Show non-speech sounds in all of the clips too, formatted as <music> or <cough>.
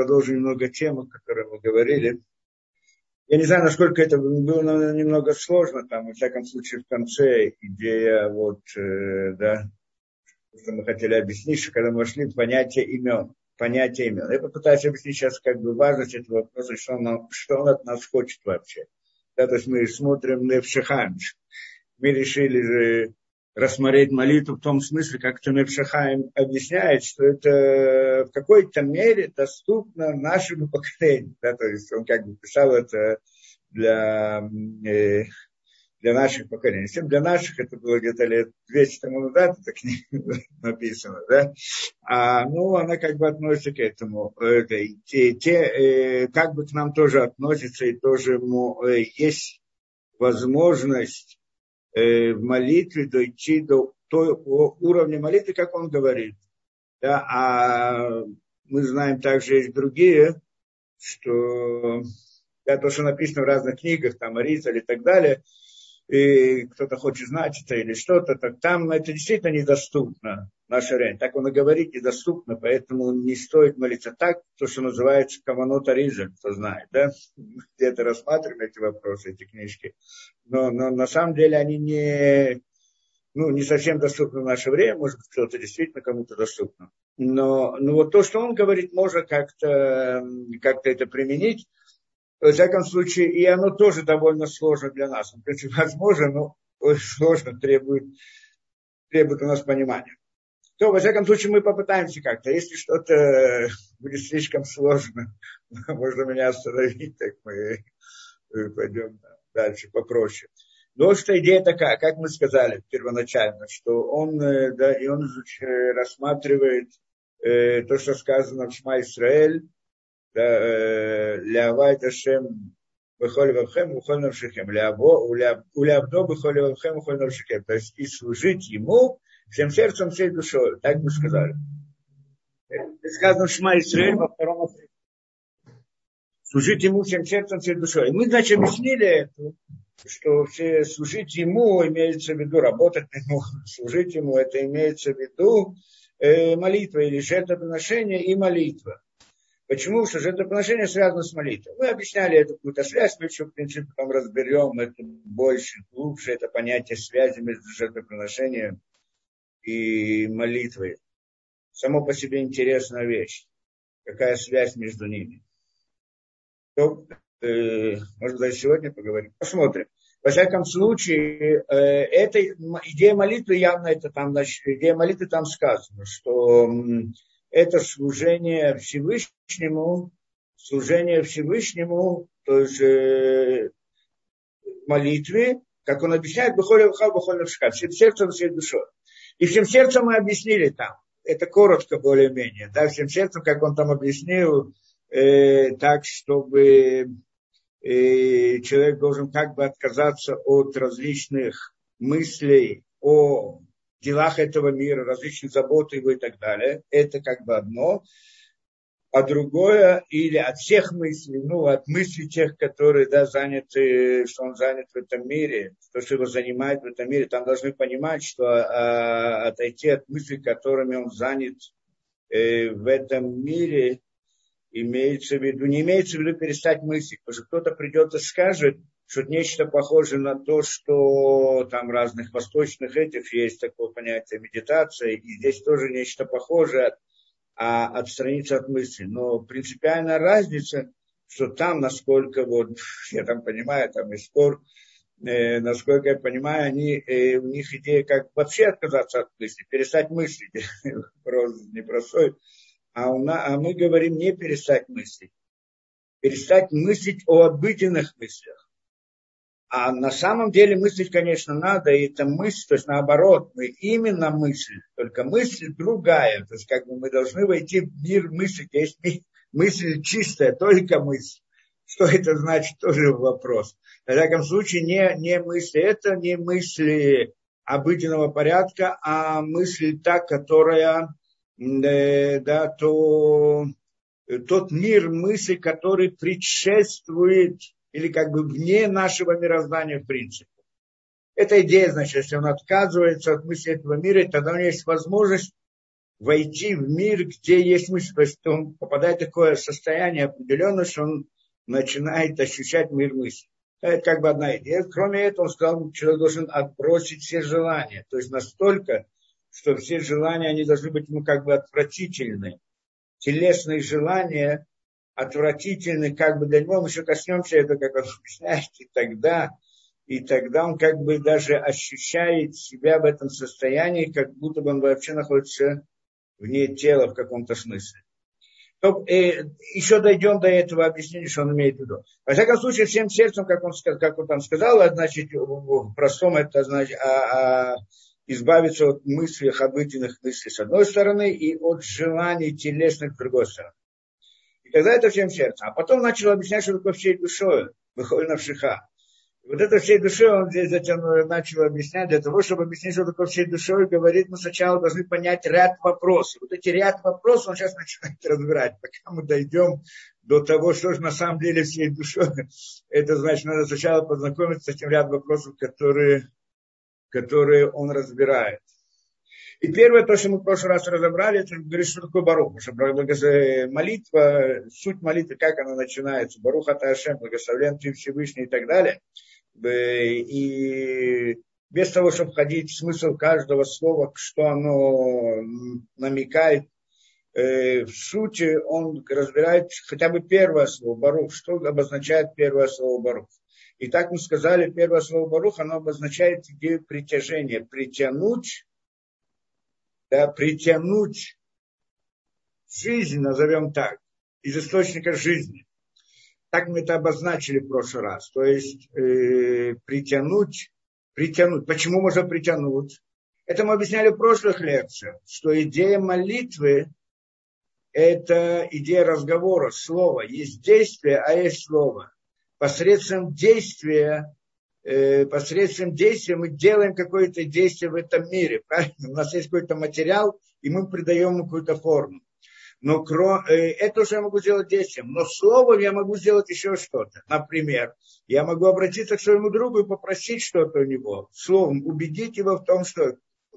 продолжим немного тему, о которой мы говорили. Я не знаю, насколько это было наверное, немного сложно, там, во всяком случае, в конце идея, вот, э, да, что мы хотели объяснить, что когда мы вошли в понятие имен, понятие имен. Я попытаюсь объяснить сейчас как бы важность этого вопроса, что он, что он от нас хочет вообще. Да, то есть мы смотрим на Евшихамиш. Мы решили же рассмотреть молитву в том смысле, как Тунепшахаем объясняет, что это в какой-то мере доступно нашему поколению. Да, то есть он как бы писал это для, э, для наших поколений. Всем для наших это было где-то лет 200 тому назад, это книга <laughs> написано, да. А, ну, она как бы относится к этому. Это, те, те, э, как бы к нам тоже относится, и тоже э, есть возможность э, в молитве дойти до того уровня молитвы, как он говорит. Да, а мы знаем также есть другие, что да, то, что написано в разных книгах, там Аризаль и так далее, и кто-то хочет знать это или что-то, так там это действительно недоступно, наша рень. Так он и говорит, недоступно, поэтому не стоит молиться так, то, что называется Каванот Аризаль, кто знает, да? Где-то рассматриваем эти вопросы, эти книжки но, но на самом деле они не, ну, не совсем доступны в наше время, может быть, кто-то действительно кому-то доступно. Но, но вот то, что он говорит, можно как-то как это применить. В всяком случае, и оно тоже довольно сложно для нас. В принципе, возможно, но очень сложно, требует, требует у нас понимания. То, во всяком случае, мы попытаемся как-то. Если что-то будет слишком сложно, <laughs> можно меня остановить, так мы пойдем дальше попроще. Но что идея такая, как мы сказали первоначально, что он, э, да, и он рассматривает э, то, что сказано в Шма Исраэль, да, э, Лявайт Ашем Бехоль Вавхем, Бехоль Навшихем, Улябдо Бехоль Вавхем, Бехоль Навшихем. То есть и служить ему всем сердцем, всей душой. Так мы сказали. Это сказано Шма Исраэль во втором служить ему всем сердцем, всей душой. И мы, значит, объяснили это, что все служить ему имеется в виду работать ему, служить ему, это имеется в виду э, молитва или жертвоприношение и молитва. Почему? Что жертвоприношение связано с молитвой. Мы объясняли эту какую-то связь, мы еще, в принципе, потом разберем это больше, глубже, это понятие связи между жертвоприношением и молитвой. Само по себе интересная вещь. Какая связь между ними. То, э, может быть, сегодня поговорим. Посмотрим. Во всяком случае, э, эта идея молитвы явно это там, значит, идея молитвы там сказано, что это служение Всевышнему, служение Всевышнему, то есть э, молитве, как он объясняет, Бухоля Шкат, всем сердцем, всей душой. И всем сердцем мы объяснили там. Это коротко более-менее. Да, всем сердцем, как он там объяснил, э, так, чтобы э, человек должен как бы отказаться от различных мыслей о делах этого мира, различных забот его и так далее. Это как бы одно. А другое, или от всех мыслей, ну, от мыслей тех, которые, да, заняты, что он занят в этом мире, то, что его занимает в этом мире, там должны понимать, что а, отойти от мыслей, которыми он занят э, в этом мире, имеется в виду, не имеется в виду перестать мыслить, потому что кто-то придет и скажет, что нечто похожее на то, что там разных восточных этих есть такое понятие медитация, и здесь тоже нечто похожее, а отстраниться от мысли. Но принципиальная разница, что там, насколько вот, <laughs> я там понимаю, там и спор, э, насколько я понимаю, они, э, у них идея как вообще отказаться от мысли, перестать мыслить, <laughs> непростой а, у нас, а мы говорим не перестать мыслить. Перестать мыслить о обыденных мыслях. А на самом деле мыслить, конечно, надо, и это мысль, то есть наоборот, мы именно мысль, только мысль другая, то есть как бы мы должны войти в мир мысли, есть мысль чистая, только мысль. Что это значит, тоже вопрос. В всяком случае, не, не мысли, это не мысли обыденного порядка, а мысль та, которая Э, да, то тот мир мысли, который предшествует или как бы вне нашего мироздания в принципе. Эта идея, значит, если он отказывается от мысли этого мира, тогда у него есть возможность войти в мир, где есть мысль. То есть он попадает в такое состояние определенное, что он начинает ощущать мир мысли. Это как бы одна идея. Кроме этого, он сказал, что человек должен отбросить все желания. То есть настолько, что все желания, они должны быть ему как бы отвратительны. Телесные желания отвратительны как бы для него. Мы еще коснемся этого, как он объясняет, и тогда, и тогда он как бы даже ощущает себя в этом состоянии, как будто бы он вообще находится вне тела в каком-то смысле. То, э, еще дойдем до этого объяснения, что он имеет в виду. Во всяком случае, всем сердцем, как он, как он там сказал, значит, в простом это значит, а, а, избавиться от мыслей, обыденных мыслей с одной стороны и от желаний телесных с другой стороны. И тогда это всем сердцем. А потом начал объяснять, что такое всей душой, выходит на вшиха. Вот это всей душой он здесь затем начал объяснять. Для того, чтобы объяснить, что такое всей душой, говорит, мы сначала должны понять ряд вопросов. Вот эти ряд вопросов он сейчас начинает <laughs> разбирать. Пока мы дойдем до того, что же на самом деле всей душой, <laughs> это значит, надо сначала познакомиться с этим ряд вопросов, которые, которые он разбирает. И первое, то, что мы в прошлый раз разобрали, это говорит, что такое Барух. Потому что молитва, суть молитвы, как она начинается. Барух Аташем, благословен ты Всевышний и так далее. И без того, чтобы входить в смысл каждого слова, что оно намекает, э, в сути он разбирает хотя бы первое слово Барух, что обозначает первое слово Барух. И так мы сказали, первое слово Барух, оно обозначает идею притяжения, притянуть, да, притянуть жизнь, назовем так, из источника жизни. Так мы это обозначили в прошлый раз. То есть э, притянуть, притянуть. Почему можно притянуть? Это мы объясняли в прошлых лекциях, что идея молитвы – это идея разговора, слова. Есть действие, а есть слово. Посредством действия, посредством действия мы делаем какое-то действие в этом мире. Правильно? У нас есть какой-то материал, и мы придаем ему какую-то форму но э, это уже я могу сделать действием. Но словом я могу сделать еще что-то. Например, я могу обратиться к своему другу и попросить что-то у него. Словом, убедить его в том, что...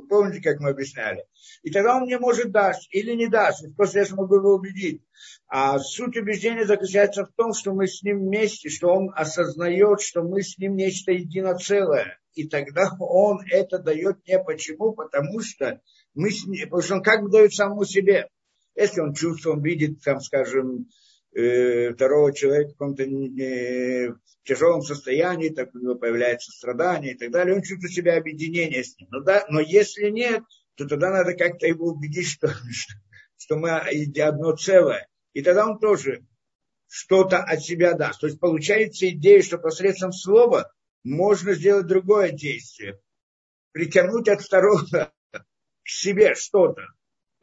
Помните, как мы объясняли? И тогда он мне может дать или не даст. После этого могу его убедить. А суть убеждения заключается в том, что мы с ним вместе, что он осознает, что мы с ним нечто едино целое. И тогда он это дает мне почему? Потому что мы с ним, потому что он как бы дает самому себе. Если он чувствует, он видит, там, скажем, э, второго человека в каком-то э, тяжелом состоянии, так у него появляется страдание и так далее, он чувствует себя объединение с ним. Но, да, но если нет, то тогда надо как-то его убедить, <laughs> что, что, что мы одно целое. И тогда он тоже что-то от себя даст. То есть получается идея, что посредством слова можно сделать другое действие. Притянуть от второго <laughs> к себе что-то.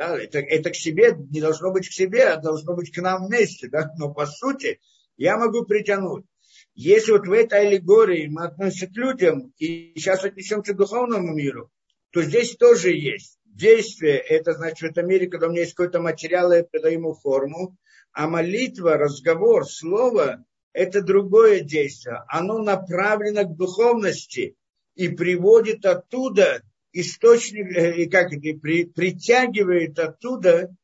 Да, это, это к себе не должно быть к себе, а должно быть к нам вместе. Да? Но по сути я могу притянуть. Если вот в этой аллегории мы относимся к людям и сейчас отнесемся к духовному миру, то здесь тоже есть действие. Это значит в этом мире, когда у меня есть какой-то материал, я придаю ему форму. А молитва, разговор, слово – это другое действие. Оно направлено к духовности и приводит оттуда источник, э, и как это, при, притягивает оттуда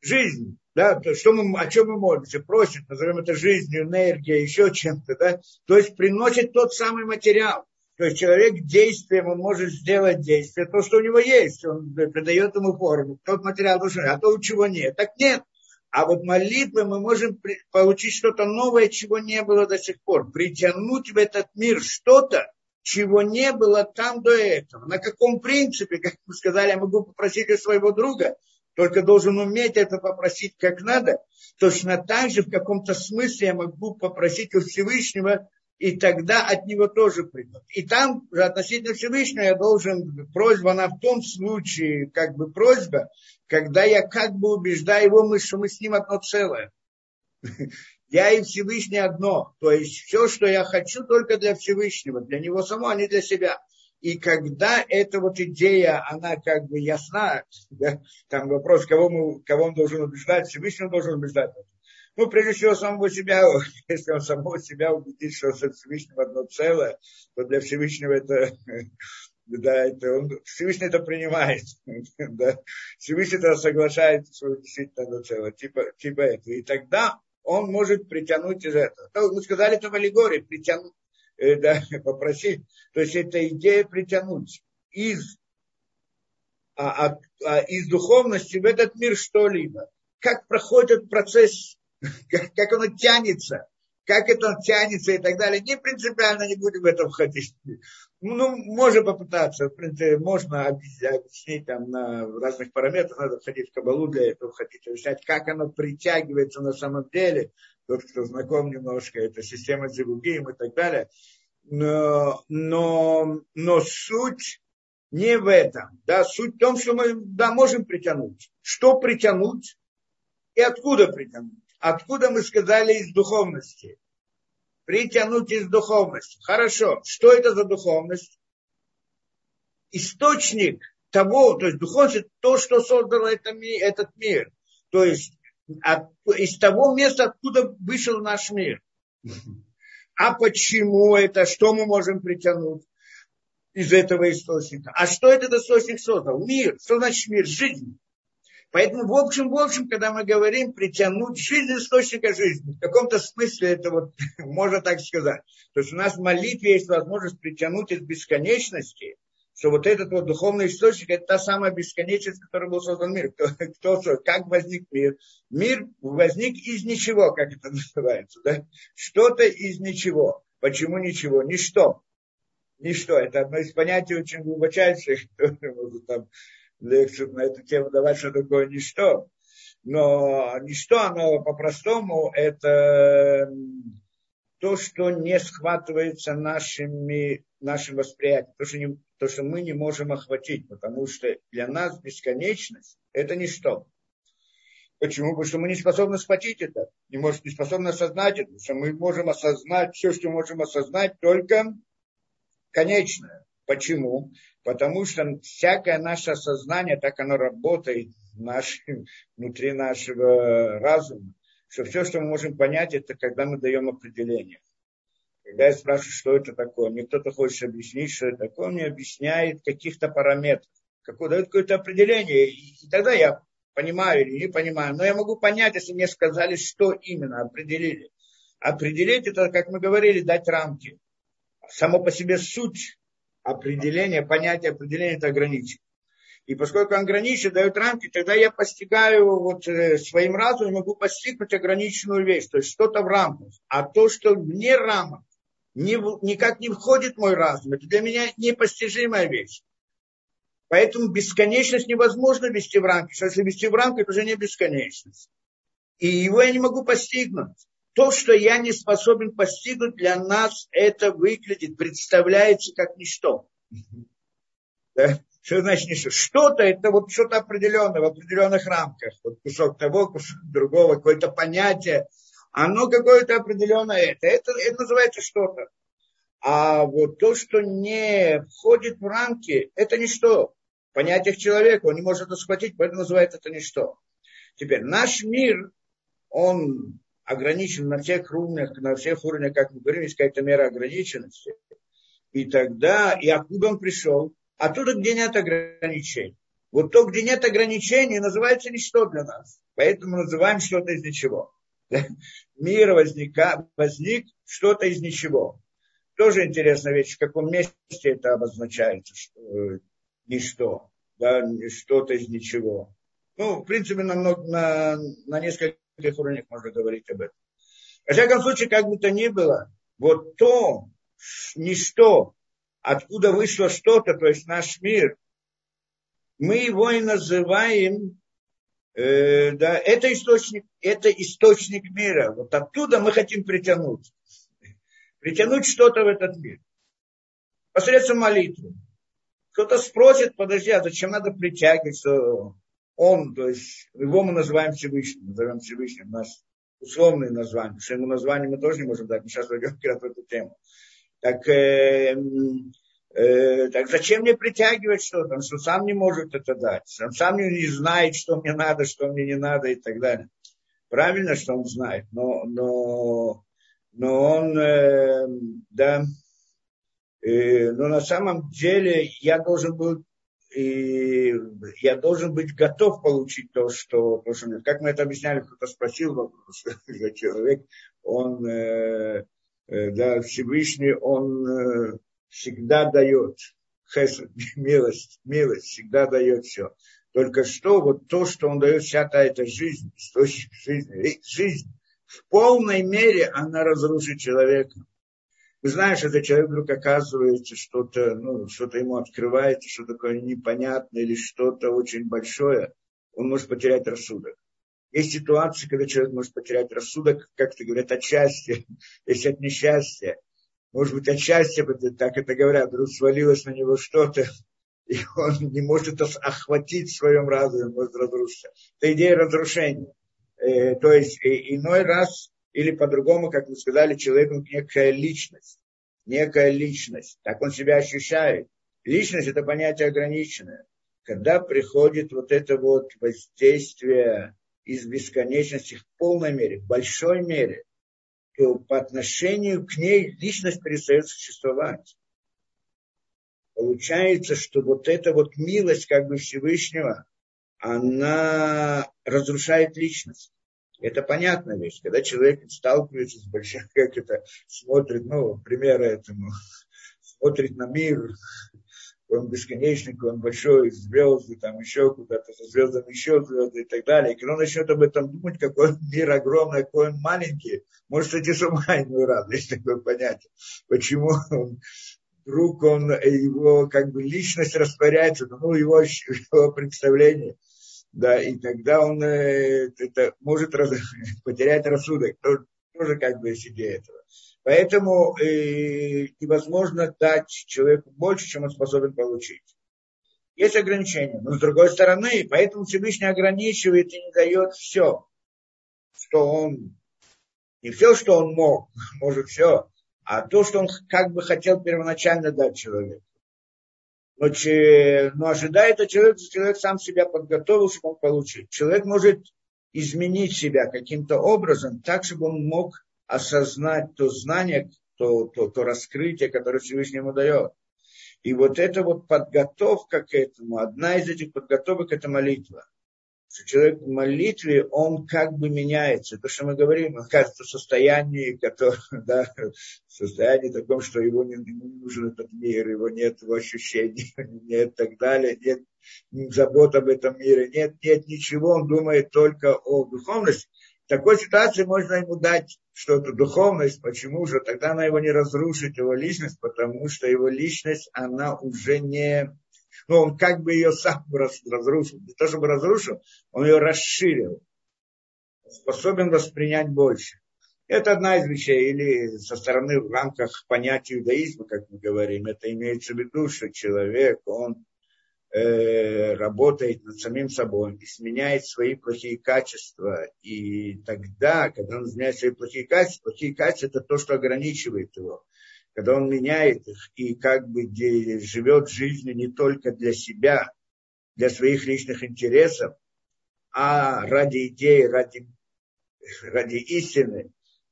жизнь. Да, то, что мы, о чем мы молимся, просит, назовем это жизнью, энергией, еще чем-то, да, то есть приносит тот самый материал. То есть человек действием, он может сделать действие, то, что у него есть, он придает ему форму, тот материал нужен, а то, чего нет. Так нет. А вот молитвы мы можем получить что-то новое, чего не было до сих пор. Притянуть в этот мир что-то, чего не было там до этого. На каком принципе, как мы сказали, я могу попросить у своего друга, только должен уметь это попросить как надо. Точно так же в каком-то смысле я могу попросить у Всевышнего, и тогда от него тоже придет. И там относительно Всевышнего я должен, просьба, она в том случае, как бы просьба, когда я как бы убеждаю его, что мы с ним одно целое. Я и Всевышний одно. То есть все, что я хочу, только для Всевышнего, для него самого, а не для себя. И когда эта вот идея, она как бы ясна, <laughs> да, там вопрос, кого, мы, кого он должен убеждать, Всевышний должен убеждать. Ну, прежде всего, самого себя, <laughs> если он самого себя убедит, что с Всевышним одно целое, то для Всевышнего это <laughs> Да, это он, Всевышний это принимает. Да. Всевышний это соглашается, что действительно это целое. Типа, типа это. И тогда он может притянуть из этого. Мы сказали это в аллегории, притянуть, э, <laughs> да, попросить. То есть это идея притянуть из, а, а, а, из духовности в этот мир что-либо. Как проходит процесс, <laughs> как, как оно тянется, как это тянется и так далее. Не принципиально не будем в это входить. Ну, можно попытаться, в принципе, можно объяснить там на разных параметрах, надо входить в кабалу для этого, хотите объяснять, как оно притягивается на самом деле. Тот, кто знаком немножко, это система Зевугим и так далее. Но, но, но суть не в этом. Да, суть в том, что мы да, можем притянуть. Что притянуть и откуда притянуть? Откуда мы сказали из духовности? Притянуть из духовности. Хорошо, что это за духовность? Источник того, то есть духовность, то, что создало это, этот мир. То есть от, из того места, откуда вышел наш мир. А почему это? Что мы можем притянуть из этого источника? А что этот источник создал? Мир. Что значит мир? Жизнь. Поэтому, в общем, в общем, когда мы говорим притянуть жизнь источника жизни, в каком-то смысле это вот, <laughs> можно так сказать. То есть у нас в молитве есть возможность притянуть из бесконечности, что вот этот вот духовный источник, это та самая бесконечность, которой был создан мир. Кто, кто как возник мир? Мир возник из ничего, как это <laughs> называется. Да? Что-то из ничего. Почему ничего? Ничто. Ничто. Это одно из понятий очень глубочайших, <laughs> которые могут там лекцию на эту тему давать, что такое ничто. Но ничто, оно по-простому, это то, что не схватывается нашими, нашим восприятием, то что, не, то, что мы не можем охватить, потому что для нас бесконечность – это ничто. Почему? Потому что мы не способны схватить это, не, может, не способны осознать это, потому что мы можем осознать все, что можем осознать, только конечное. Почему? Потому что всякое наше сознание, так оно работает наш, внутри нашего разума, что все, что мы можем понять, это когда мы даем определение. Когда я спрашиваю, что это такое, мне кто-то хочет объяснить, что это такое, он мне объясняет каких-то параметров, какое, дает какое-то определение, и, и тогда я понимаю или не понимаю. Но я могу понять, если мне сказали, что именно определили. Определить это, как мы говорили, дать рамки. Само по себе суть определение, понятие определения это ограничено. И поскольку он ограничен, дает рамки, тогда я постигаю вот э, своим разумом, могу постигнуть ограниченную вещь, то есть что-то в рамках. А то, что вне рамок, не, никак не входит в мой разум, это для меня непостижимая вещь. Поэтому бесконечность невозможно вести в рамки. Что если вести в рамки, это уже не бесконечность. И его я не могу постигнуть то, что я не способен постигнуть, для нас это выглядит, представляется как ничто. Да? Что значит ничто? Что-то, это вот что-то определенное, в определенных рамках. Вот кусок того, кусок другого, какое-то понятие. Оно какое-то определенное. Это, это, это называется что-то. А вот то, что не входит в рамки, это ничто. В понятиях человека он не может это схватить, поэтому называется это ничто. Теперь наш мир, он ограничен на всех уровнях, на всех уровнях, как мы говорим, есть какая-то мера ограниченности. И тогда, и откуда он пришел? Оттуда, где нет ограничений. Вот то, где нет ограничений, называется ничто для нас. Поэтому называем что-то из ничего. <laughs> Мир возника, возник что-то из ничего. Тоже интересная вещь, в каком месте это обозначается, что, э, ничто, да, что-то из ничего. Ну, в принципе, на, на, на несколько каких уровнях можно говорить об этом. Во всяком случае, как бы то ни было, вот то, ничто, откуда вышло что-то, то есть наш мир, мы его и называем, э, да, это источник, это источник мира. Вот оттуда мы хотим притянуть. Притянуть что-то в этот мир. Посредством молитвы. Кто-то спросит, подожди, а зачем надо притягивать, что он, то есть его мы называем Всевышним, назовем Всевышним, наш условное название, потому что ему название мы тоже не можем дать, мы сейчас войдем в эту тему. Так, э, э, так зачем мне притягивать что-то, он что сам не может это дать, он сам не знает, что мне надо, что мне не надо и так далее. Правильно, что он знает, но, но, но он, э, да, Э, но на самом деле я должен был и я должен быть готов получить то, что, то, что как мы это объясняли, кто-то спросил вопрос, <laughs> человек, он, э, э, да, Всевышний, он э, всегда дает, хесед, <laughs> милость, милость, всегда дает все. Только что вот то, что он дает, вся та эта жизнь, источник жизни, жизнь в полной мере она разрушит человека. Вы знаешь, этот человек вдруг оказывается что-то, ну, что-то ему открывается, что такое непонятное или что-то очень большое, он может потерять рассудок. Есть ситуации, когда человек может потерять рассудок, как то говорят, от счастья, <laughs> если от несчастья. Может быть, от счастья, так это говорят, вдруг свалилось на него что-то, <laughs> и он не может охватить в своем разуме, может разрушиться. Это идея разрушения. Э, то есть иной раз, или по-другому, как мы сказали, человеку некая личность. Некая личность. Так он себя ощущает. Личность – это понятие ограниченное. Когда приходит вот это вот воздействие из бесконечности в полной мере, в большой мере, то по отношению к ней личность перестает существовать получается, что вот эта вот милость как бы Всевышнего, она разрушает личность. Это понятная вещь. Когда человек сталкивается с большим, <laughs> как это, смотрит, ну, примеры этому, <laughs> смотрит на мир, он бесконечный, он большой, звезды, там еще куда-то, со звездами еще звезды и так далее. И когда он начнет об этом думать, какой <laughs> мир огромный, какой он маленький, может сойти с ума иной раз, есть такое понятие. Почему он вдруг он, его как бы личность растворяется, ну, его, его представление, да, и тогда он э, это, может раз, <laughs> потерять рассудок, тоже, тоже как бы идея этого. Поэтому э, невозможно дать человеку больше, чем он способен получить. Есть ограничения, но с другой стороны, поэтому Всевышний ограничивает и не дает все, что он, не все, что он мог, <laughs> может все, а то, что он как бы хотел первоначально дать человеку. Но, но ожидает от человека, что человек сам себя подготовил, он получить. Человек может изменить себя каким-то образом, так, чтобы он мог осознать то знание, то, то, то раскрытие, которое Всевышний ему дает. И вот эта вот подготовка к этому, одна из этих подготовок – это молитва что человек в молитве, он как бы меняется. То, что мы говорим, он кажется в состоянии, которое, <laughs> да, в состоянии таком, что его не, ему не нужен этот мир, его нет его ощущений, <laughs> нет так далее, нет забот об этом мире, нет, нет ничего, он думает только о духовности. В такой ситуации можно ему дать что-то духовность. Почему же? Тогда она его не разрушит, его личность, потому что его личность, она уже не но он как бы ее сам разрушил. Не то чтобы разрушил, он ее расширил. Способен воспринять больше. Это одна из вещей, или со стороны в рамках понятия иудаизма, как мы говорим, это имеется в виду, что человек, он э, работает над самим собой и сменяет свои плохие качества. И тогда, когда он изменяет свои плохие качества, плохие качества это то, что ограничивает его когда он меняет их и как бы живет жизнью не только для себя, для своих личных интересов, а ради идеи, ради, ради истины,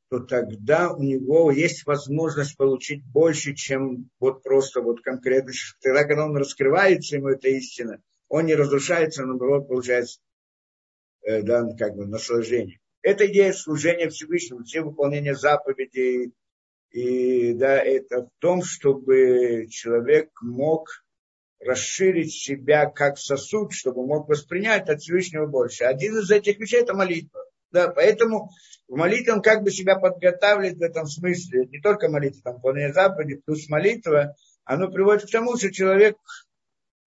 то тогда у него есть возможность получить больше, чем вот просто вот конкретно. Тогда, когда он раскрывается ему эта истина, он не разрушается, но наоборот получается э, да, как бы наслаждение. Это идея служения Всевышнему, все выполнения заповедей, и да, это в том, чтобы человек мог расширить себя как сосуд, чтобы мог воспринять от Всевышнего больше. Один из этих вещей – это молитва. Да, поэтому в молитве он как бы себя подготавливает в этом смысле. Не только молитва, там, выполнение заповеди, плюс молитва. Оно приводит к тому, что человек,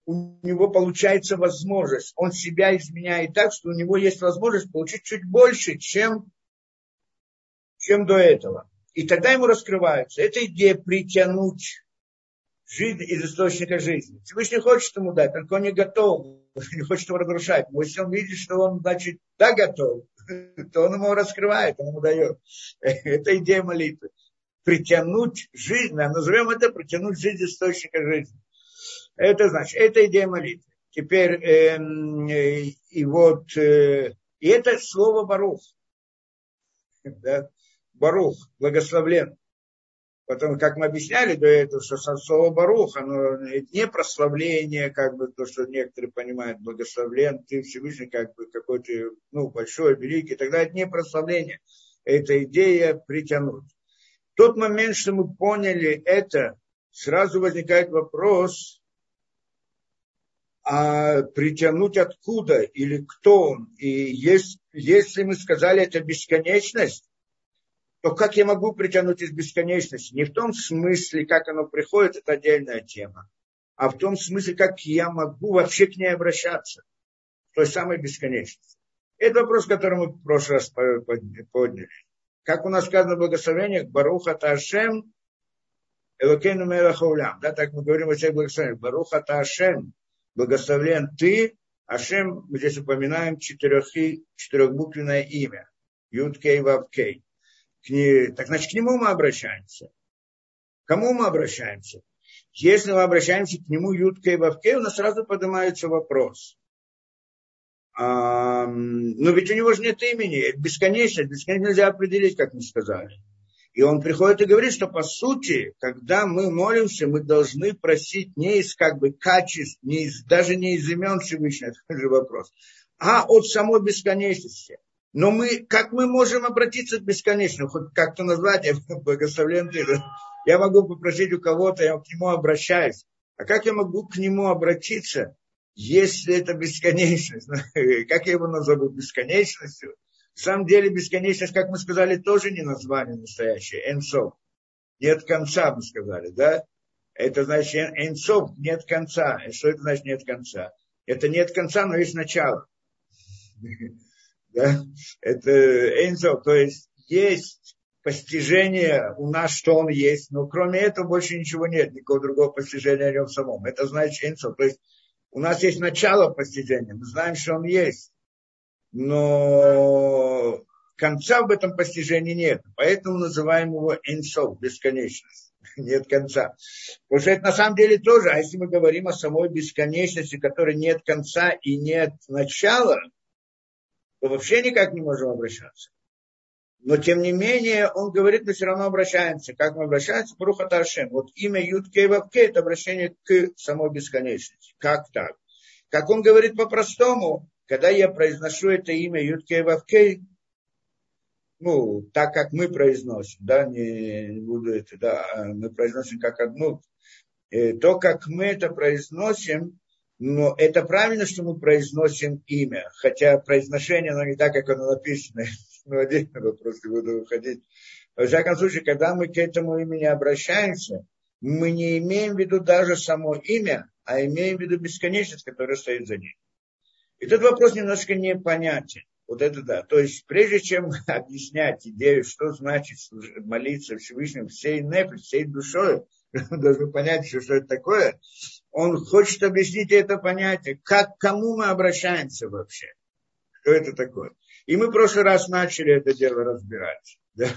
у него получается возможность, он себя изменяет так, что у него есть возможность получить чуть больше, чем, чем до этого. И тогда ему раскрывается. эта идея притянуть жизнь из источника жизни. Всевышний хочет ему дать, только он не готов, <laughs> не хочет его разрушать. Но если он видит, что он, значит, да, готов, <laughs> то он ему раскрывает, он ему дает. <laughs> Это идея молитвы. Притянуть жизнь, назовем это притянуть жизнь из источника жизни. Это значит, это идея молитвы. Теперь, э, э, и вот, э, и это слово Барух. Да? Барух, благословлен. Потом, как мы объясняли до этого, что слово Барух, оно не прославление, как бы то, что некоторые понимают, благословлен, ты Всевышний, как бы какой-то, ну, большой, великий, тогда это не прославление. Это идея притянуть. В тот момент, что мы поняли это, сразу возникает вопрос, а притянуть откуда или кто он? И есть, если мы сказали, это бесконечность, то как я могу притянуть из бесконечности? Не в том смысле, как оно приходит, это отдельная тема, а в том смысле, как я могу вообще к ней обращаться, в той самой бесконечности. Это вопрос, который мы в прошлый раз подняли. Как у нас сказано в благословениях, Баруха Ташем, Элокейну Мелахаулям. Да, так мы говорим о всех благословениях. Баруха Ташем, благословлен ты, Ашем, мы здесь упоминаем четырех, четырехбуквенное имя. Юткей Вавкей к ней, так значит, к нему мы обращаемся. К кому мы обращаемся? Если мы обращаемся к нему Юткой и Вавке, у нас сразу поднимается вопрос. А, но ведь у него же нет имени, бесконечно, бесконечно нельзя определить, как мы сказали. И он приходит и говорит, что по сути, когда мы молимся, мы должны просить не из как бы качеств, не из, даже не из имен Всевышнего, <laughs> это же вопрос, а от самой бесконечности. Но мы, как мы можем обратиться к бесконечному, хоть как-то назвать, я <laughs> благословлен ты, я могу попросить у кого-то, я к нему обращаюсь. А как я могу к нему обратиться, если это бесконечность? <laughs> Как я его назову бесконечностью? В самом деле бесконечность, как мы сказали, тоже не название настоящее. Энсов. Нет конца, мы сказали, да? Это значит энсов, нет конца. Что это значит нет конца? Это нет конца, но есть начало. <laughs> Да? Это Эйнзо, то есть есть постижение у нас, что он есть, но кроме этого больше ничего нет, никакого другого постижения о нем самом. Это значит Эйнзо, то есть у нас есть начало постижения, мы знаем, что он есть, но конца в этом постижении нет, поэтому называем его Эйнсов, бесконечность <laughs> нет конца. Потому что это на самом деле тоже, а если мы говорим о самой бесконечности, которой нет конца и нет начала, то вообще никак не можем обращаться. Но тем не менее, он говорит, мы все равно обращаемся. Как мы обращаемся? Брухата Ашем. Вот имя Юткей Вавке – это обращение к самой бесконечности. Как так? Как он говорит по-простому, когда я произношу это имя Юткей Вавкей, ну, так как мы произносим, да, не, не буду это, да, а мы произносим как одну, э, то, как мы это произносим, но это правильно, что мы произносим имя, хотя произношение, оно не так, как оно написано. <laughs> Ну, отдельный вопрос, не буду выходить. Во всяком случае, когда мы к этому имени обращаемся, мы не имеем в виду даже само имя, а имеем в виду бесконечность, которая стоит за ним. И этот вопрос немножко непонятен. Вот это да. То есть, прежде чем <laughs> объяснять идею, что значит молиться Всевышнему всей нефи, всей душой, <laughs> должны понять, что это такое. Он хочет объяснить это понятие, как, кому мы обращаемся вообще. Что это такое. И мы в прошлый раз начали это дело разбирать. Да?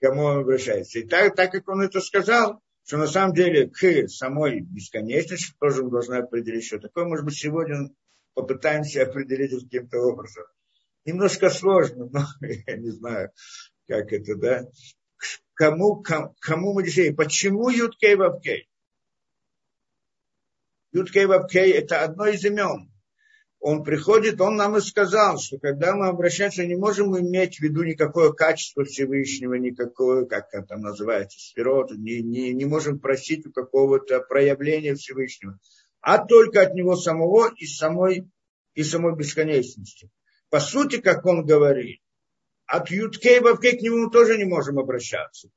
Кому он обращается. И так, так как он это сказал, что на самом деле к самой бесконечности тоже мы должны определить, что такое. Может быть, сегодня попытаемся определить каким-то образом. Немножко сложно, но <laughs> я не знаю, как это, да кому, кому, кому мы решили. Почему Юткей Вавкей? Юткей Вавкей – это одно из имен. Он приходит, он нам и сказал, что когда мы обращаемся, не можем иметь в виду никакое качество Всевышнего, никакое, как это называется, сферот, не, не, не можем просить у какого-то проявления Всевышнего, а только от него самого и самой, и самой бесконечности. По сути, как он говорит, от Юткей Вавкей к нему тоже не можем обращаться.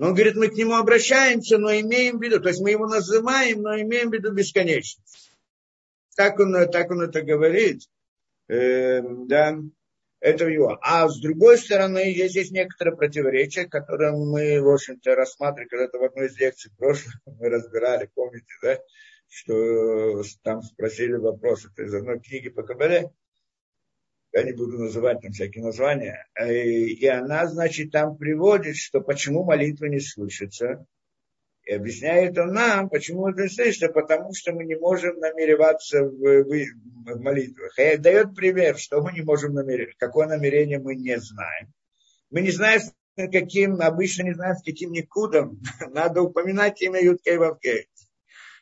Он говорит, мы к нему обращаемся, но имеем в виду, то есть мы его называем, но имеем в виду бесконечность. Так он, так он это говорит. Э, да, это его. А с другой стороны, есть здесь некоторые противоречия, которые мы, в общем-то, рассматривали, когда-то в одной из лекций прошлой <laughs> мы разбирали, помните, да, что там спросили вопрос, это из одной книги по Кабале, я не буду называть там всякие названия, э, и она, значит, там приводит, что почему молитва не слышится, и объясняет он нам, почему это не слышится, потому что мы не можем намереваться в, в, в молитвах. И дает пример, что мы не можем намереваться, какое намерение мы не знаем. Мы не знаем, каким, обычно не знаю, с каким никудом, <laughs> надо упоминать имя Юткей Вавкей.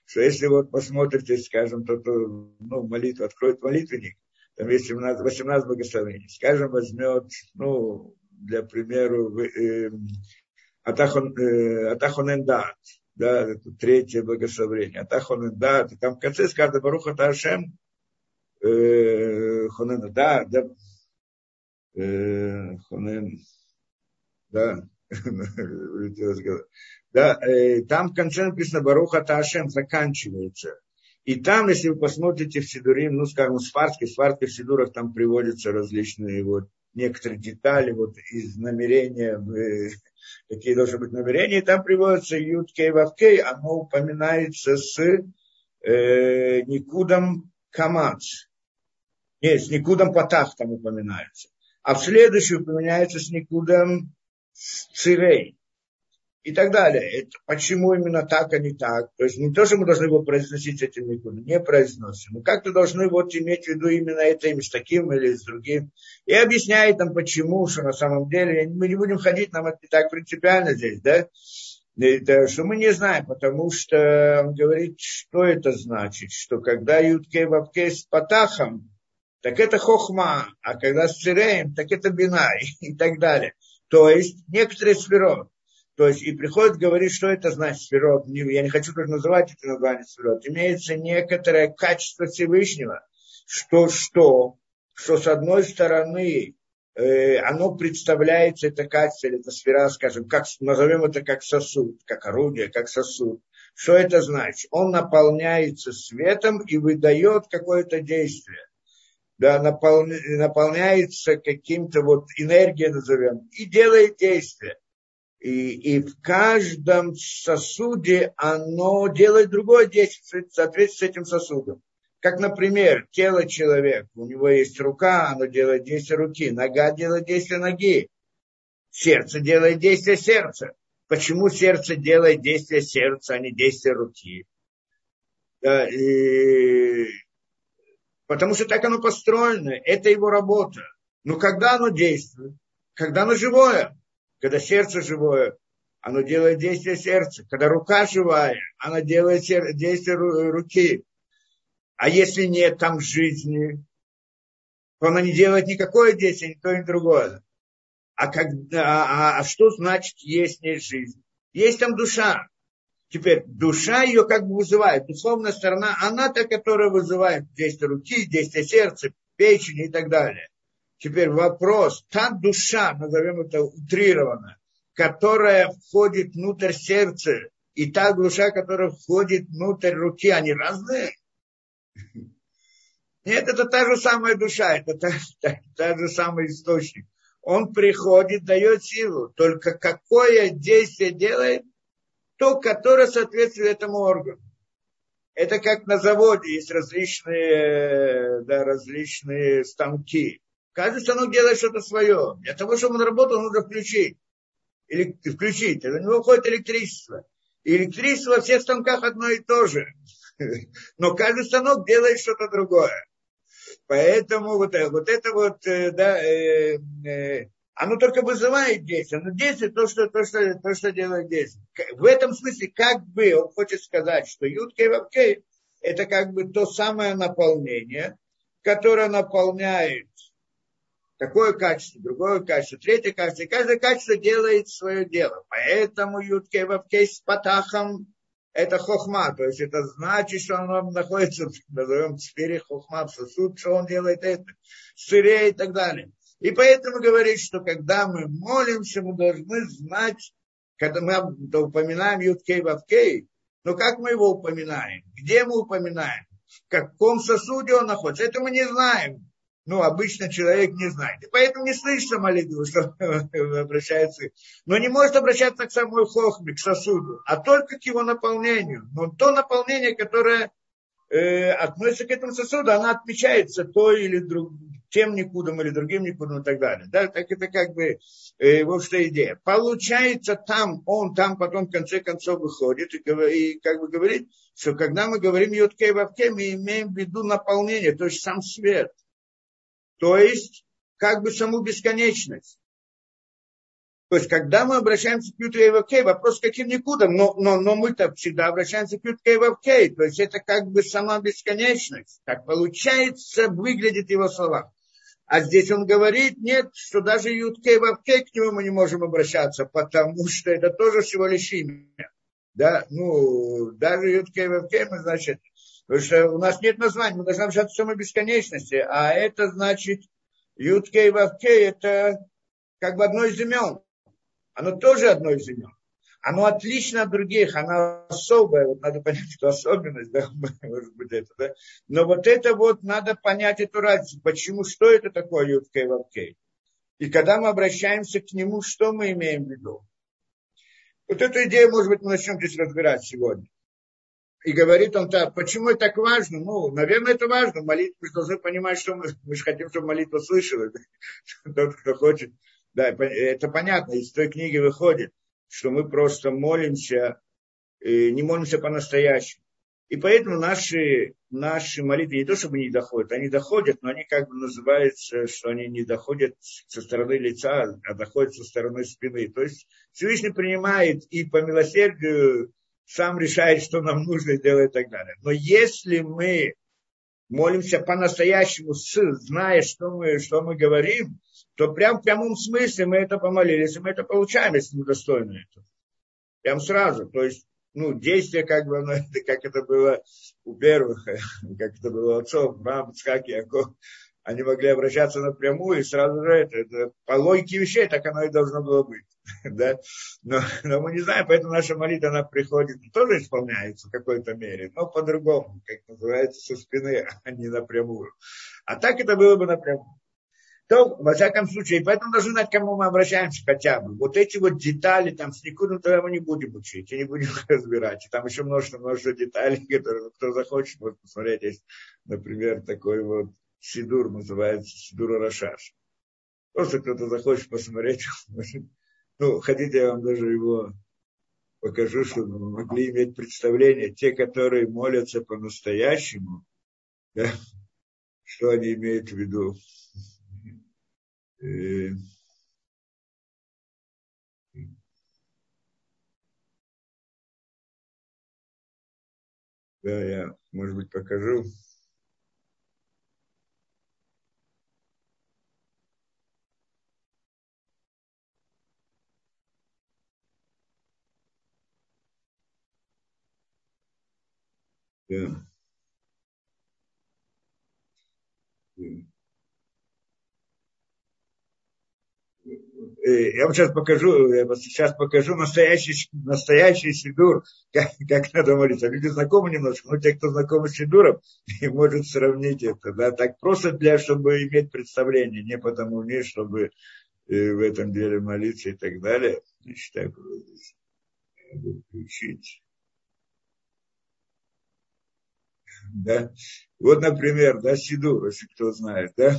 Что если вот посмотрите, скажем, то, то ну, молитву, откроет молитвенник, там есть 17, 18 благословений. Скажем, возьмет, ну, для примеру, э, Атахон, э, Атахонендат, да, это третье благословение. Атахонендат, там в конце сказано Баруха Ташем, э, Хонен, да, да, э, Хонен, да, <laughs> да, э, там в конце написано Баруха Ташем заканчивается. И там, если вы посмотрите в Сидурим, ну, скажем, Сфарский, Сфарский в Сидурах, там приводятся различные вот некоторые детали вот из намерения, э, какие должны быть намерения, и там приводится Юд Кей Вавкей, оно упоминается с э, Никудом Камац. Нет, с Никудом Патах там упоминается. А в следующий упоминается с Никудом Цирей и так далее. Это, почему именно так, а не так? То есть не то, что мы должны его произносить этим никуда, не произносим. Мы как-то должны вот иметь в виду именно это имя с таким или с другим. И объясняет нам, почему, что на самом деле, мы не будем ходить, нам это не так принципиально здесь, да? Это, что мы не знаем, потому что он говорит, что это значит, что когда Юткей Вавкей с Патахом, так это хохма, а когда с Циреем, так это бинай <laughs> и так далее. То есть некоторые сферот, то есть и приходит говорить, что это значит сферот. Я не хочу как называть это название сферот. Имеется некоторое качество Всевышнего, что что, что с одной стороны э, оно представляется, это качество, это сфера, скажем, как, назовем это как сосуд, как орудие, как сосуд. Что это значит? Он наполняется светом и выдает какое-то действие. Да, наполняется каким-то вот энергией, назовем, и делает действие. И, и в каждом сосуде оно делает другое действие в соответствии с этим сосудом. Как, например, тело человека, у него есть рука, оно делает действие руки, нога делает действие ноги, сердце делает действие сердца. Почему сердце делает действие сердца, а не действие руки? Да, и... Потому что так оно построено, это его работа. Но когда оно действует? Когда оно живое? Когда сердце живое, оно делает действие сердца. Когда рука живая, она делает действие руки. А если нет там жизни, то она не делает никакое действие, ни то, ни другое. А, когда, а, а что значит есть не жизнь? Есть там душа. Теперь душа ее как бы вызывает. Духовная сторона, она та, которая вызывает действие руки, действие сердца, печени и так далее. Теперь вопрос, та душа, назовем это утрированно, которая входит внутрь сердца, и та душа, которая входит внутрь руки, они разные? Нет, это та же самая душа, это та, та, та же самый источник. Он приходит, дает силу. Только какое действие делает, то, которое соответствует этому органу. Это как на заводе есть различные, да, различные станки. Каждый станок делает что-то свое. Для того, чтобы он работал, нужно включить. Или включить. У него уходит электричество. И электричество во всех станках одно и то же. <laughs> Но каждый станок делает что-то другое. Поэтому вот, вот это вот, э, да, э, э, оно только вызывает действие. Но действие то, что, то, что, то, что делает действие. В этом смысле, как бы он хочет сказать, что Юткей Вавкей это как бы то самое наполнение, которое наполняет такое качество, другое качество, третье качество. И каждое качество делает свое дело. Поэтому Ютке Вавкей с Патахом это хохма, то есть это значит, что он находится, <laughs> назовем, сфере хохма, в сосуд, что он делает это, в сфере и так далее. И поэтому говорит, что когда мы молимся, мы должны знать, когда мы упоминаем Юткей Вавкей, но как мы его упоминаем, где мы упоминаем, в каком сосуде он находится, это мы не знаем ну, обычно человек не знает. И поэтому не слышится молитву, что <laughs> обращается. Но не может обращаться к самой хохме, к сосуду, а только к его наполнению. Но то наполнение, которое э, относится к этому сосуду, оно отмечается той или друг, тем никудом или другим никудом и так далее. Да, так это как бы э, вот что идея. Получается, там он, там потом в конце концов выходит и, и как бы говорит, что когда мы говорим Йоткей Вавке, мы имеем в виду наполнение, то есть сам свет – то есть как бы саму бесконечность. То есть, когда мы обращаемся к Ютке Вавкей, вопрос каким никуда, но, но, но мы-то всегда обращаемся к Ютке Вавкей. То есть, это как бы сама бесконечность. Так получается, выглядит его слова. А здесь он говорит, нет, что даже Ютке Вавкей к нему мы не можем обращаться, потому что это тоже всего лишь имя. Да, ну, даже Ютке Вавкей мы, значит, потому что у нас нет названия, мы должны общаться самой бесконечности, а это значит, Ютке Вавкей это как бы одно из имен оно тоже одно из имен. Оно отлично от других, оно особое, вот надо понять эту особенность, да, <laughs> может быть это, да. Но вот это вот надо понять эту разницу, почему, что это такое Юткей Вавкей. И когда мы обращаемся к нему, что мы имеем в виду? Вот эту идею, может быть, мы начнем здесь разбирать сегодня. И говорит он так, почему это так важно? Ну, наверное, это важно. Молитва, мы должны понимать, что мы, мы же хотим, чтобы молитва слышала. <laughs> Тот, кто хочет да, это понятно, из той книги выходит, что мы просто молимся, не молимся по-настоящему. И поэтому наши, наши молитвы не то чтобы не доходят, они доходят, но они как бы называются, что они не доходят со стороны лица, а доходят со стороны спины. То есть Всевышний принимает и по милосердию сам решает, что нам нужно делать и так далее. Но если мы молимся по-настоящему, зная, что мы, что мы говорим, то прям в прямом смысле мы это помолились, и мы это получаем, если мы достойны этого. Прям сразу. То есть, ну, действие, как бы, ну, это, <laughs> как это было у первых, <laughs> как это было у отцов, Брам, Цхак, Яков, они могли обращаться напрямую, и сразу же это, это по логике вещей так оно и должно было быть. <laughs> да? но, но мы не знаем, поэтому наша молитва, она приходит, тоже исполняется в какой-то мере, но по-другому, как называется, со спины, <laughs> а не напрямую. А так это было бы напрямую. То, во всяком случае, поэтому должны знать, к кому мы обращаемся хотя бы. Вот эти вот детали, там, с Никудом тогда мы не будем учить, и не будем разбирать. И там еще множество, множество деталей, <laughs> которые, кто захочет, может посмотреть. Есть, например, такой вот Сидур, называется Сидур Рашаш. Просто кто-то захочет посмотреть, ну, хотите, я вам даже его покажу, чтобы вы могли иметь представление, те, которые молятся по-настоящему, да, что они имеют в виду. И... Да, я, может быть, покажу. Да. Э, я вам сейчас покажу, я вам сейчас покажу настоящий, настоящий сидур, <laughs> как, как надо молиться. Люди знакомы немножко, но те, кто знакомы с сидуром, <laughs> может сравнить это. Да? Так просто для, чтобы иметь представление, не потому, не чтобы э, в этом деле молиться и так далее. Значит, так, надо включить. Да? Вот, например, да, Сидур, если кто знает, да?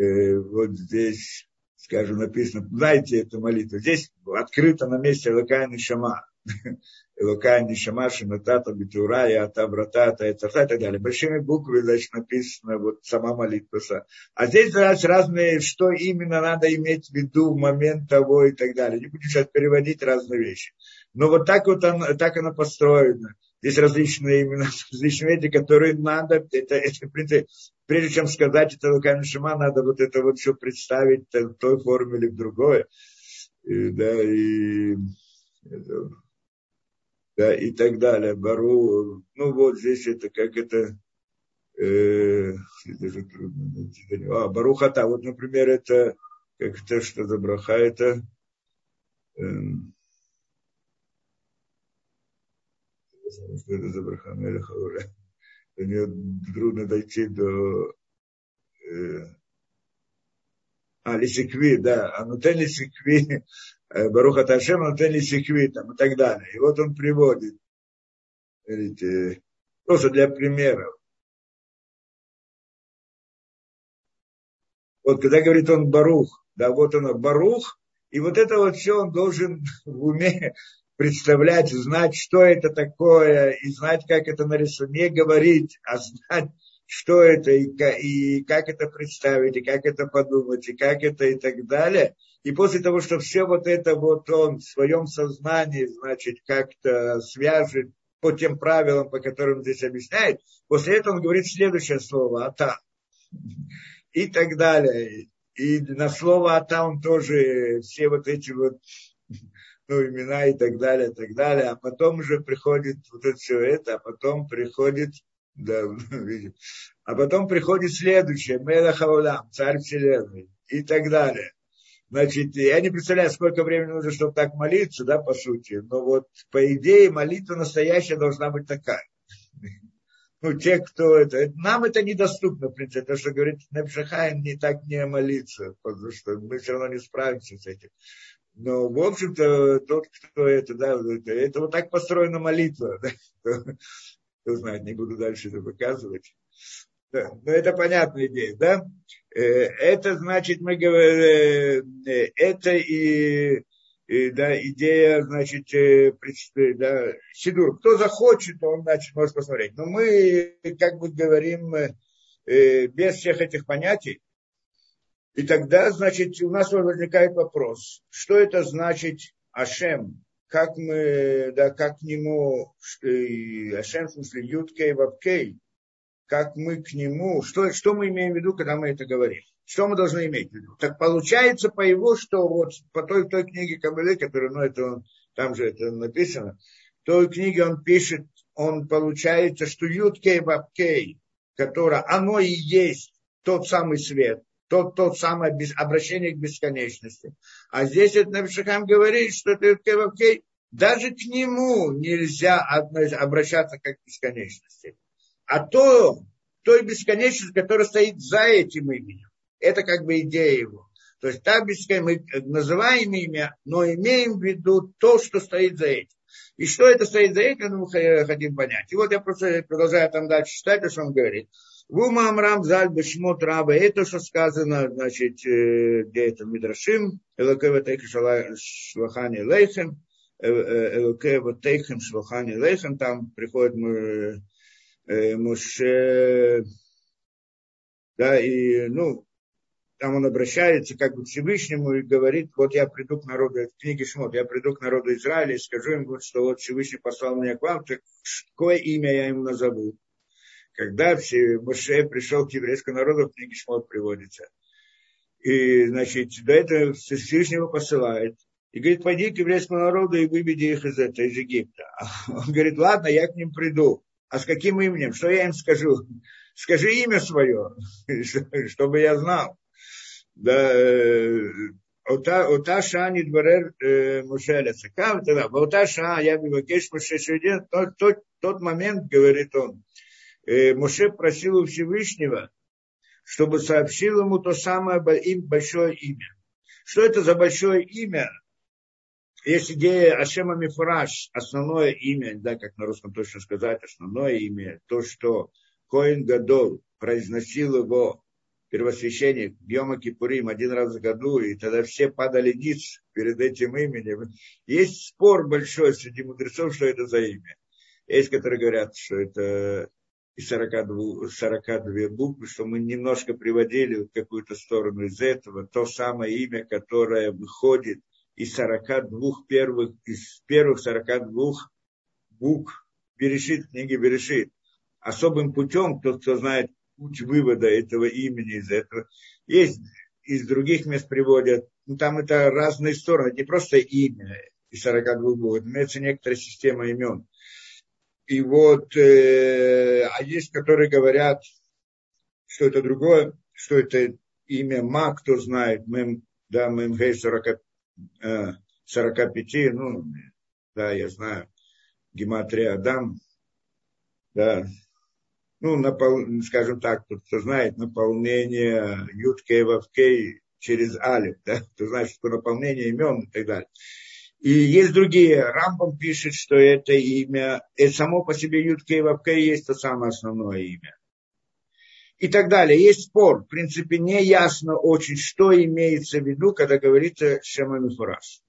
Э, вот здесь скажем, написано, знаете эту молитву. Здесь открыто на месте Элокай Нишама. Элокай <laughs> Нишама, Шинатата, Битура, Ята, Братата, и так далее. Большими буквами, значит, написано вот сама молитва. А здесь значит, разные, что именно надо иметь в виду в момент того и так далее. Не буду сейчас переводить разные вещи. Но вот так вот он, так оно построено. Здесь различные имена, <laughs> различные эти, которые надо, это, это, принципе, прежде чем сказать это руками Шима, надо вот это вот все представить в той форме или в другой. И, да, и, это, да, и так далее. Бару, ну вот здесь это как это, э, даже трудно найти. А, Барухата, вот, например, это, как это, что за браха, это, э, это за браха Мелеха До нее трудно дойти до... Э, а, лисикви, да, анутен лисикви, э, Баруха Ташем, анутен лисикви, там, и так далее. И вот он приводит, видите, просто для примеров. Вот когда говорит он Барух, да, вот он Барух, и вот это вот все он должен в уме представлять, знать, что это такое, и знать, как это нарисовать, не говорить, а знать, что это, и, и как это представить, и как это подумать, и как это и так далее. И после того, что все вот это вот он в своем сознании, значит, как-то свяжет по тем правилам, по которым здесь объясняет, после этого он говорит следующее слово «ата». И так далее. И на слово «ата» он тоже все вот эти вот ну, имена и так далее, и так далее. А потом уже приходит вот это все это, а потом приходит да, <laughs> видим. А потом приходит следующее, Мелахаулам, царь вселенной и так далее. Значит, я не представляю, сколько времени нужно, чтобы так молиться, да, по сути. Но вот, по идее, молитва настоящая должна быть такая. <laughs> Ну, те, кто это... Нам это недоступно, в принципе. То, что говорит Непшахаин, не так не молиться, потому что мы все равно не справимся с этим. Но, в общем-то, тот, кто это, да, это, это вот так построена молитва. Да, кто знает, не буду дальше это показывать. Да, но это понятная идея, да? Э, это значит, мы говорим, э, это и, и да, идея, значит, э, да, Сидур. Кто захочет, он, значит, может посмотреть. Но мы, как бы говорим, без всех этих понятий, и тогда, значит, у нас возникает вопрос, что это значит Ашем, как мы, да, как к нему, Ашем, в смысле, Юткей, Вапкей, как мы к нему, что, что мы имеем в виду, когда мы это говорим? Что мы должны иметь в виду? Так получается по его, что вот по той, той книге Кабеле, которая, ну, это он, там же это написано, в той книге он пишет, он получается, что Юткей, Вапкей, которое, оно и есть тот самый свет, тот, тот самое без, обращение к бесконечности. А здесь это Навшахам говорит, что это Кевавкей, даже к нему нельзя обращаться как к бесконечности. А то, той бесконечности, которая стоит за этим именем, это как бы идея его. То есть та бесконечность, мы называем имя, но имеем в виду то, что стоит за этим. И что это стоит за этим, мы хотим понять. И вот я просто продолжаю там дальше читать, то, что он говорит. Вума Амрам Заль Бешмот Раба, это что сказано, значит, э, где это Мидрашим, Элокева Тейхем Шлахани Лейхем, э, э, Элокева Тейхем Шлахани Лейхем, там приходит Муше, да, и, ну, там он обращается как бы к Всевышнему и говорит, вот я приду к народу, в книге Шмот, я приду к народу Израиля и скажу им, что вот Всевышний послал меня к вам, так какое имя я ему назову когда все, Моше пришел к еврейскому народу, в книге Шмот приводится. И, значит, до этого Всевышнего посылает. И говорит, пойди к еврейскому народу и выведи их из этого, из Египта. <laughs> Он говорит, ладно, я к ним приду. А с каким именем? Что я им скажу? Скажи имя свое, <laughs> чтобы я знал. Да, אותה שעה נתברר משה על עסקיו, באותה שעה я מבקש משה שיודע, тот момент, говорит он, Э, Моше просил у Всевышнего, чтобы сообщил ему то самое им большое имя. Что это за большое имя? Есть идея Ашема Мифраш, основное имя, да, как на русском точно сказать, основное имя, то, что Коин Гадол произносил его первосвященник Йома Кипурим один раз в году, и тогда все падали ниц перед этим именем. Есть спор большой среди мудрецов, что это за имя. Есть, которые говорят, что это и 42, 42 буквы, что мы немножко приводили в какую-то сторону из этого, то самое имя, которое выходит из 42 первых, из первых 42 букв Берешит, книги Берешит. Особым путем, тот, кто знает путь вывода этого имени из этого, есть из других мест приводят, ну, там это разные стороны, не просто имя из 42 букв, имеется некоторая система имен. И вот, э, а есть, которые говорят, что это другое, что это имя Ма, кто знает, Мем, да, Мемгей 40, э, 45, ну, да, я знаю, Гематрия Адам, да, ну, напол, скажем так, кто знает, наполнение Юткей Вавкей через Алиф, да, кто знает, что наполнение имен и так далее. И есть другие. Рамбам пишет, что это имя, это само по себе Ютка и Вапка есть то самое основное имя. И так далее. Есть спор. В принципе, не ясно очень, что имеется в виду, когда говорится Шема Мифураж.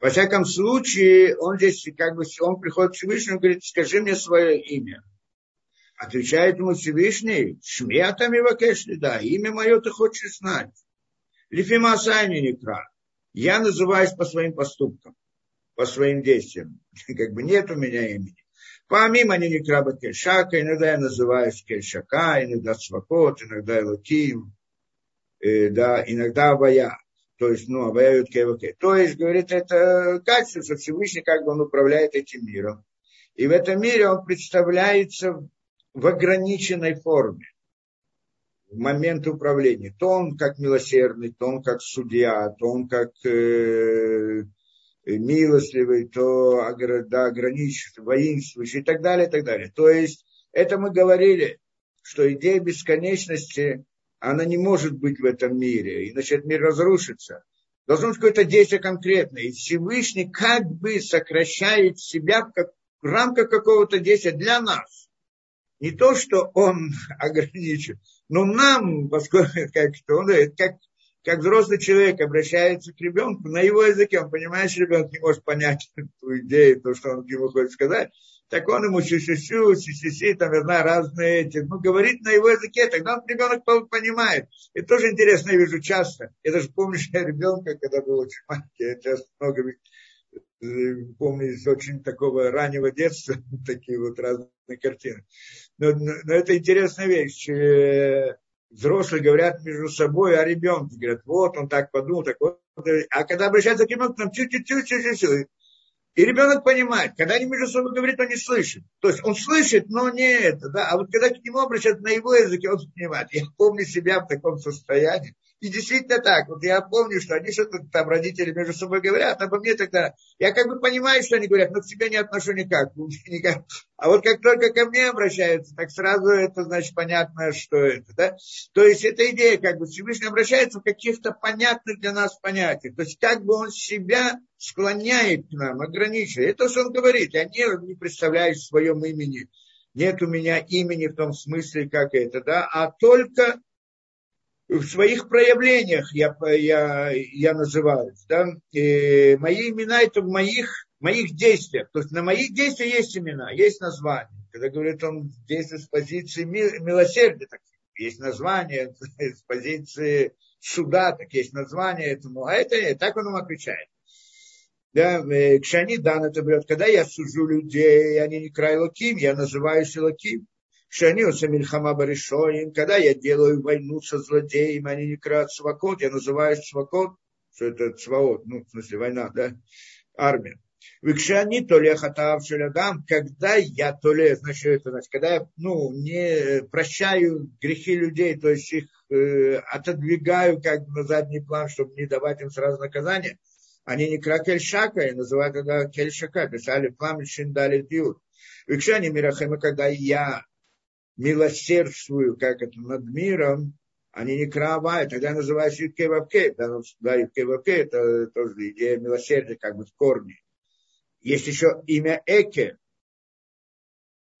Во всяком случае, он здесь как бы, он приходит к Всевышнему и говорит, скажи мне свое имя. Отвечает ему Всевышний, шмятами вакешли, да, имя мое ты хочешь знать. Лифима Асайни Никра. Я называюсь по своим поступкам, по своим действиям. <laughs> Как бы нет у меня имени. Помимо они не краба кельшака, иногда я называюсь кельшака, иногда свакот, иногда элоким, э, да, иногда авая. То есть, ну, аваяют кеваке. То есть, говорит, это качество, что Всевышний как бы он управляет этим миром. И в этом мире он представляется в ограниченной форме в момент управления. То он как милосердный, то он как судья, то он как э, милостливый, то да, ограничивающий, воинствующий и так далее, и так далее. То есть это мы говорили, что идея бесконечности, она не может быть в этом мире, иначе этот мир разрушится. Должно быть какое-то действие конкретное. И Всевышний как бы сокращает себя в, как, в рамках какого-то действия для нас. Не то, что он <laughs> ограничен, но нам, <laughs> поскольку как, он, как как взрослый человек обращается к ребенку на его языке, он понимает, что ребенок не может понять <laughs> ту идею, то, что он ему хочет сказать, так он ему сю-сю-сю, си-си-си, там, я знаю, разные эти, ну, говорит на его языке, тогда он ребенок понимает. И тоже интересно, я вижу часто. Я даже помню, <laughs> что я ребенка, когда был очень маленький, я часто много помню из очень такого раннего детства, <laughs> такие вот разные картины. Но, но, это интересная вещь э, взрослые говорят между собой о ребенке. Говорят, вот он так подумал, так вот. А когда обращаются к ребенку, там чуть-чуть-чуть-чуть-чуть. И ребенок понимает, когда они между собой говорят, он не слышит. То есть он слышит, но не это, да. А вот когда к нему обращаются на его языке, он понимает. Я помню себя в таком состоянии. И действительно так. Вот я помню, что они что-то там родители между собой говорят, по мне тогда, я как бы понимаю, что они говорят, но к себе не отношу никак, <laughs> никак. А вот как только ко мне обращаются, так сразу это, значит, понятно, что это, да. То есть эта идея, как бы Всевышний обращается в каких-то понятных для нас понятиях. То есть как бы он себя склоняет к нам, ограничивает. Это что он говорит. Я не, не представляю в своем имени. Нет у меня имени в том смысле, как это, да, а только в своих проявлениях я, я, я называюсь. Да? И мои имена это в моих, моих действиях. То есть на моих действиях есть имена, есть название. Когда говорит, он действует с позиции милосердия, так есть название, <laughs> с позиции суда, так есть название этому. А это так он ему отвечает. Да, Кшани дан это берет, когда я сужу людей, они не край лаким, я называюсь лаким. Шаниуса Мильхама Баришоин, когда я делаю войну со злодеем, они не крат свакот, я называю свакот, что это сваот, ну, в смысле война, да, армия. Викшани то ли хатав шелягам, когда я то ли, значит, это значит, когда я, ну, не прощаю грехи людей, то есть их э, отодвигаю как бы на задний план, чтобы не давать им сразу наказание, они не кракель шака, и называют тогда кельшака, писали пламя дали дают. Викшани мирахема, когда я милосердствую, как это, над миром, они не кровавые, тогда называется Юткевавке. Да, Юткевавке это тоже идея милосердия, как бы в корне. Есть еще имя Эке,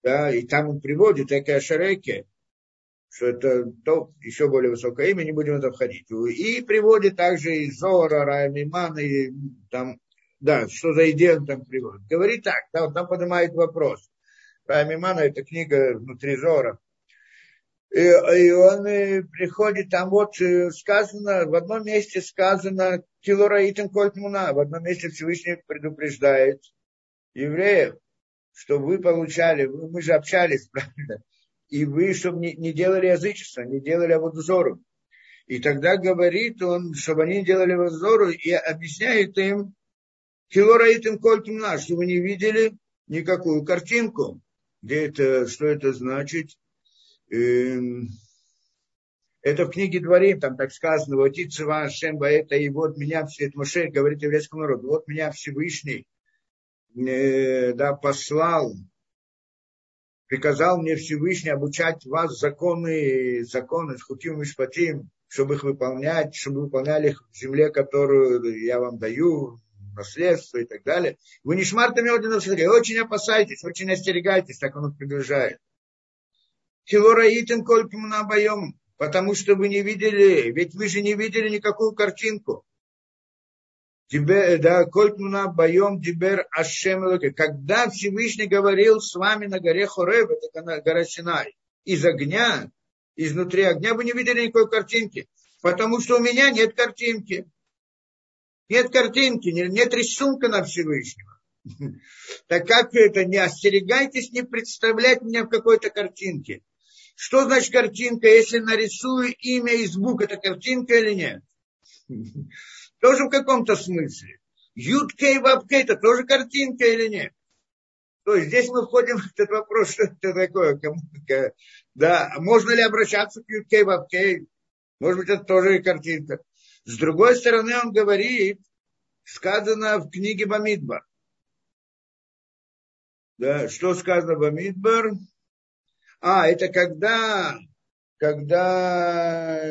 да, и там он приводит Эке Ашареке, что это то, еще более высокое имя, не будем это входить. И приводит также и Зора, Раймиман, и там, да, что за идею он там приводит. Говорит так, да, он там поднимает вопрос. Мимана, это книга внутри Зора. И, и он и приходит, там вот э, сказано, в одном месте сказано, Килора Итан Кольтмуна, в одном месте Всевышний предупреждает евреев, что вы получали, мы же общались, <laughs> правильно, и вы, чтобы не, не делали язычество, не делали аводозору. И тогда говорит он, чтобы они делали аводозору, и объясняет им, Килора Итан Кольтмуна, что вы не видели никакую картинку где это, что это значит? Эм, это в книге Дворим, там так сказано, вот Ицева Ашем это и вот меня, это Моше говорит еврейскому народу, вот меня Всевышний э, да, послал, приказал мне Всевышний обучать вас законы, законы, хутим и шпатим, чтобы их выполнять, чтобы выполняли их в земле, которую я вам даю, наследство и так далее. Вы не шмартами очень опасайтесь, очень остерегайтесь, так он приближает. Хилораитин кольким на боем, потому что вы не видели, ведь вы же не видели никакую картинку. да, Кольтмуна Байом Дибер Ашем Когда Всевышний говорил с вами на горе Хореб, это гора Синай, из огня, изнутри огня, вы не видели никакой картинки. Потому что у меня нет картинки. Нет картинки, нет рисунка на Всевышнего. <laughs> Так как это, не остерегайтесь не представлять меня в какой-то картинке. Что значит картинка, если нарисую имя и звук, это картинка или нет? <laughs> Тоже в каком-то смысле. Юткей вапкей, это тоже картинка или нет? То есть здесь мы входим в этот вопрос, что это такое. Да, можно ли обращаться к юткей вапкей? Может быть, это тоже картинка. С другой стороны, он говорит, сказано в книге Бамидбар. Да, что сказано в Бамидбар? А, это когда, когда,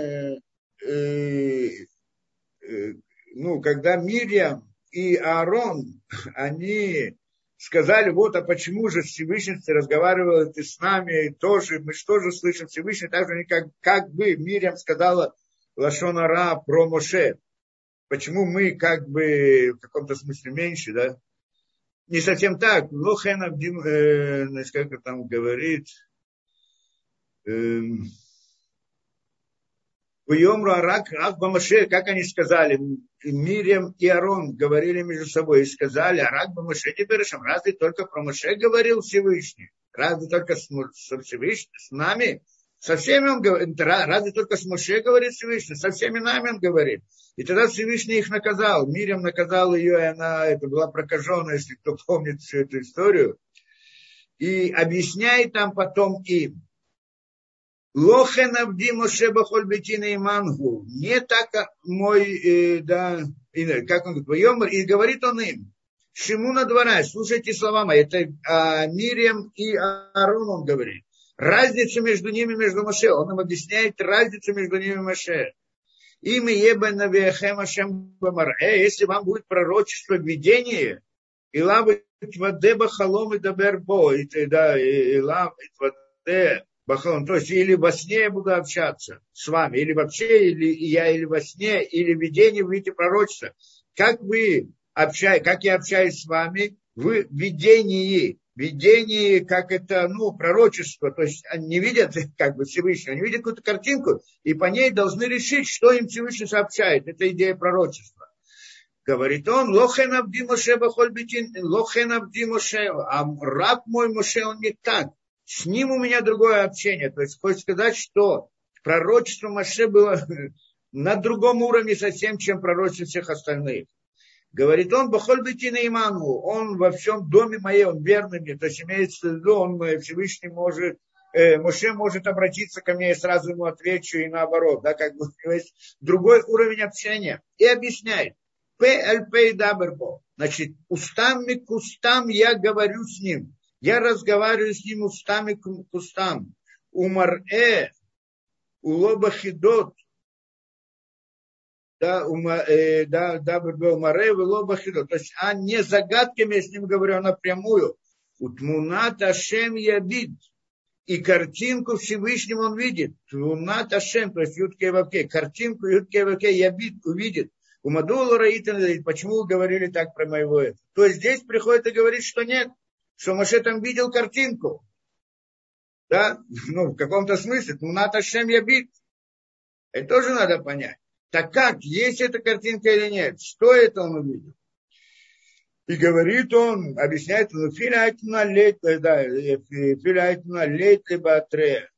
э, э, ну, когда Мирьям и Аарон, <laughs> они сказали, вот, а почему же Всевышний разговаривал ты с нами тоже, мы же слышим Всевышний, так же как, как бы Мирьям сказала Лашонара про Моше. Почему мы как бы в каком-то смысле меньше, да? Не совсем так. Лохен Абдим, э, как там говорит, эм, Уйомру Арак Ах Бамаше, как они сказали, Мирьям и Арон говорили между собой и сказали, Арак Бамаше не разве только про Маше говорил Всевышний? Разве только с, с, Всевышним, с нами? Со всеми он говорит, разве только с Моше говорит Всевышний, со всеми нами он говорит. И тогда Всевышний их наказал. Мирям наказал ее, и она это была прокажена, если кто помнит всю эту историю. И объясняет там потом им, Лохен Абди Моше Бахоль Бетина и Мангу. Не так мой, э, да, как он говорит, и говорит он им, Шимуна двора, слушайте слова мои, это а, Мирием и Арон он говорит. Разницу между ними, между Моше. Он нам объясняет разницу между ними и Моше. Имя Ашем Бамаре. Если вам будет пророчество видение, и лавы Твадеба Халом и Дабербо, и да, и лав Тваде Бахалон. То есть или во сне я буду общаться с вами, или вообще, или я, или во сне, или в видении вы видите пророчество. Как вы общаетесь, как я общаюсь с вами в видении, видении, как это, ну, пророчество, то есть они не видят, <laughs> как бы, Всевышнего, они видят какую-то картинку, и по ней должны решить, что им Всевышний сообщает. Это идея пророчества. Говорит он, лохен абди Моше бахоль битин, лохен абди Моше, а раб мой Моше, он не так с ним у меня другое общение. То есть хочет сказать, что пророчество Маше было <laughs> на другом уровне совсем, чем пророчество всех остальных. Говорит он, Бахоль Бетина Иману, он во всем доме моей, он верный мне. То есть имеется в виду, он э, Всевышний может, э, Моше может обратиться ко мне, и сразу ему отвечу, и наоборот. Да, как бы <laughs> есть другой уровень общения. И объясняет. ПЛП Дабербо. Значит, устами к устам я говорю с ним. Я разговариваю с ним устами к устам. Умар-э, улоба хидот, да, ума, э, да, да, умаре, улоба хидот. То есть, а не загадками я с ним говорю, а напрямую. Утмунат Ашем ябид. И картинку Всевышнего он видит. Тмунат Ашем, то есть Ютке Вавке. Картинку Ютке Вавке ябид увидит. У Мадула Раитан, почему вы говорили так про моего это? То есть здесь приходит и говорит, что нет что Моше там видел картинку. Да? Ну, в каком-то смысле. Ну, надо Шем Ябит. Это тоже надо понять. Так как, есть эта картинка или нет? Что это он увидел? И говорит он, объясняет, ну, филайтна лейт, да, филайтна лейт батре.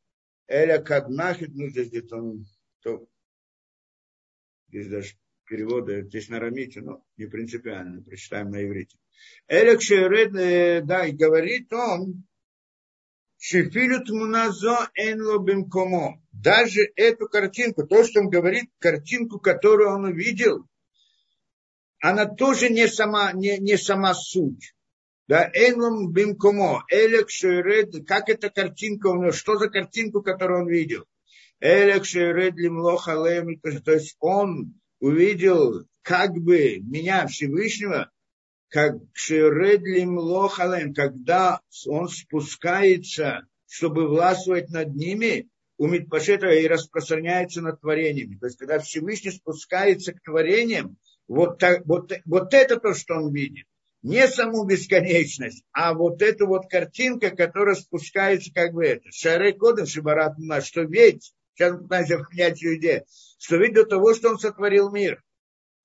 Эля каднахит, ну, здесь где-то он, то, здесь даже переводы, здесь на арамите, но не принципиально, прочитаем на иврите. Элек Шеред, э, да, и говорит он, Шефилют муназо энло бенкомо. Даже эту картинку, то, что он говорит, картинку, которую он увидел, она тоже не сама, не, не сама суть. Да, энлом бенкомо. Элек Шеред, как эта картинка у него, что за картинку, которую он видел? Элек Шеред лимлоха то есть он увидел как бы меня Всевышнего, как Шередлим Лохалем, когда он спускается, чтобы властвовать над ними, умит Пашета и распространяется над творениями. То есть, когда Всевышний спускается к творениям, Вот, так, вот, вот это то, что он видит. Не саму бесконечность, а вот эта вот картинка, которая спускается как бы это. Шары кодом шибарат что ведь, сейчас мы пытаемся понять людей, что ведь до того, что он сотворил мир,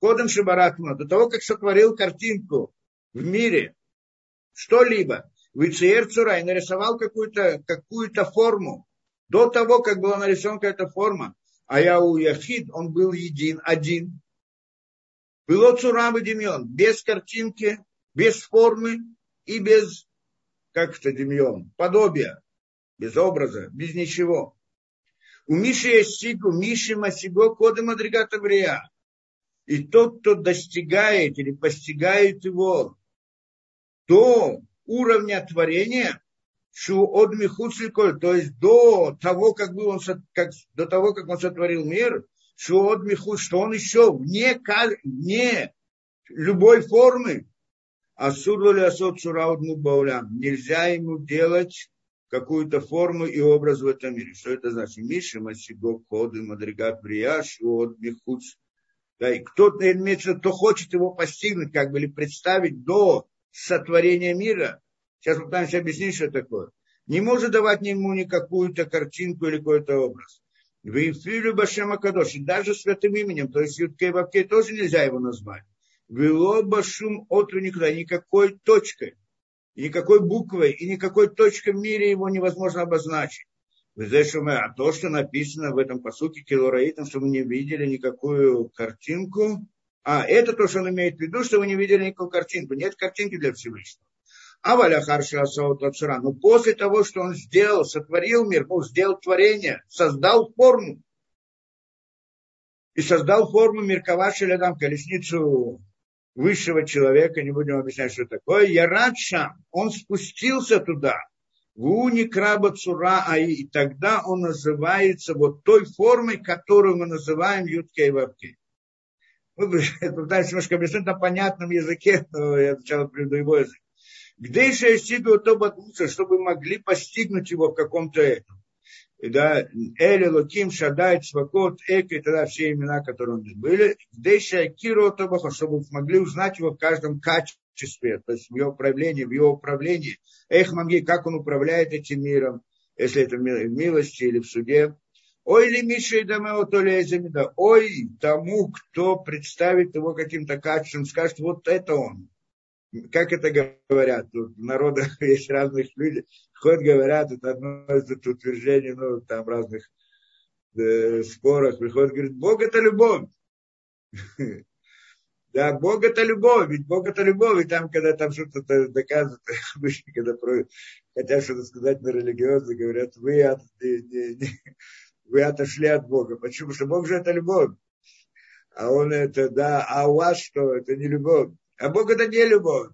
кодом шибарат до того, как сотворил картинку в мире, что-либо, Вицеер Цурай нарисовал какую-то какую форму. До того, как была нарисована какая-то форма, а я у Яхид, он был един, один. Было Цурам и Демьон, без картинки, без формы и без, как это Демьон, подобия, без образа, без ничего. У Миши есть сигу, Миши Масиго, коды Мадригата Брия. И тот, кто достигает или постигает его, то уровня творения, от михуцликоль, то есть до того, как, был он, как, до того, как он сотворил мир, шу от михуц, что он еще вне, вне любой формы, а судли асот сураудну баулям. Нельзя ему делать какую-то форму и образ в этом мире. Что это значит? Миша, Масиго, Коды, Мадригат, Брияш, от Михуц. Да, и кто-то имеется, кто хочет его постигнуть, как бы, или представить до сотворения мира, сейчас пытаемся объяснить, что такое, не может давать ему никакую-то картинку или какой-то образ. В Ифилю Башема Кадоши, даже святым именем, то есть Юткей Вапкей тоже нельзя его назвать. Вело Башум Отру никуда, никакой точкой, никакой буквой и никакой точкой в мире его невозможно обозначить. А то, что написано в этом посуке Килораитом, что мы не видели никакую картинку, а, это то, что он имеет в виду, что вы не видели никакую картинку. Нет картинки для Всевышнего. А Валя Харша Цура. Но после того, что он сделал, сотворил мир, он сделал творение, создал форму. И создал форму Миркаваши Лядам, колесницу высшего человека, не будем объяснять, что такое. Ярадша, он спустился туда. Вуни краба цура аи. И тогда он называется вот той формой, которую мы называем Юткей Вавкей мы <laughs> пытаемся немножко объяснить на понятном языке, но я сначала приведу его язык. Где еще Сигу то чтобы могли постигнуть его в каком-то этом. Да, Эли, Луким, Шадай, Цвакот, Эк и тогда все имена, которые у них были. Где еще Киро Тобаха, чтобы могли узнать его в каждом качестве, то есть в его проявлении, в его управлении. Эх, Мамги, как он управляет этим миром, если это в милости или в суде. Ой ли Миша и Дамео, то ли. Ой тому, кто представит его каким-то качеством, скажет, вот это он. Как это говорят? Тут в народах <laughs> есть разных людей. Ходят, говорят, это одно из утверждений, ну, там разных э, спорах. Приходят, говорят, Бог это любовь. <laughs> Да, Бог это любовь, ведь Бог это любовь, и там, когда там что-то доказывают, <laughs> обычно, когда хотят что-то сказать на религиозно, говорят, вы от, не, не, не, вы отошли от Бога. Почему? Потому что Бог же это любовь. А он это, да, а у вас что? Это не любовь. А Бог это не любовь.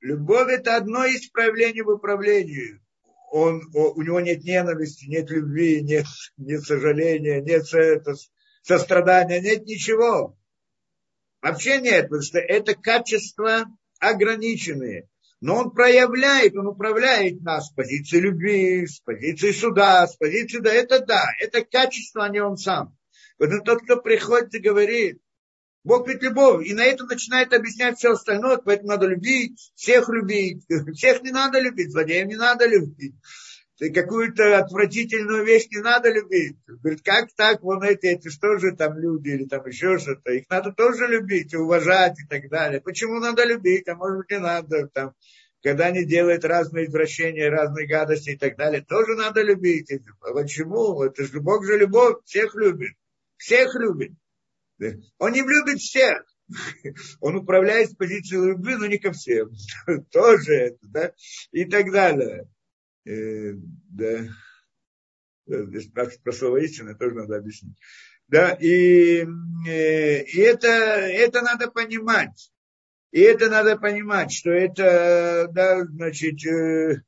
Любовь это одно из проявлений в управлении. Он, у него нет ненависти, нет любви, нет, нет сожаления, нет это, сострадания, нет ничего. Вообще нет, потому что это качества ограниченные. Но он проявляет, он управляет нас с позиции любви, с позиции суда, с позиции, да, это да, это качество, а не он сам. Поэтому тот, кто приходит и говорит, Бог ведь любовь, и на это начинает объяснять все остальное, поэтому надо любить, всех любить, <laughs> всех не надо любить, злодеев не надо любить, какую-то отвратительную вещь не надо любить. Говорит, как так, вон эти, эти что же там люди или там еще что-то. Их надо тоже любить, уважать и так далее. Почему надо любить, а может быть не надо. Там, когда они делают разные извращения, разные гадости и так далее, тоже надо любить. А почему? Это же Бог же любовь, всех любит. Всех любит. Он не любит всех. Он управляет с позиции любви, но не ко всем. <laughs> Тоже это, да? И так далее. Э, да, здесь про слово истина тоже надо объяснить. Да, и, э, и это, это надо понимать. И это надо понимать, что это, да, значит, э,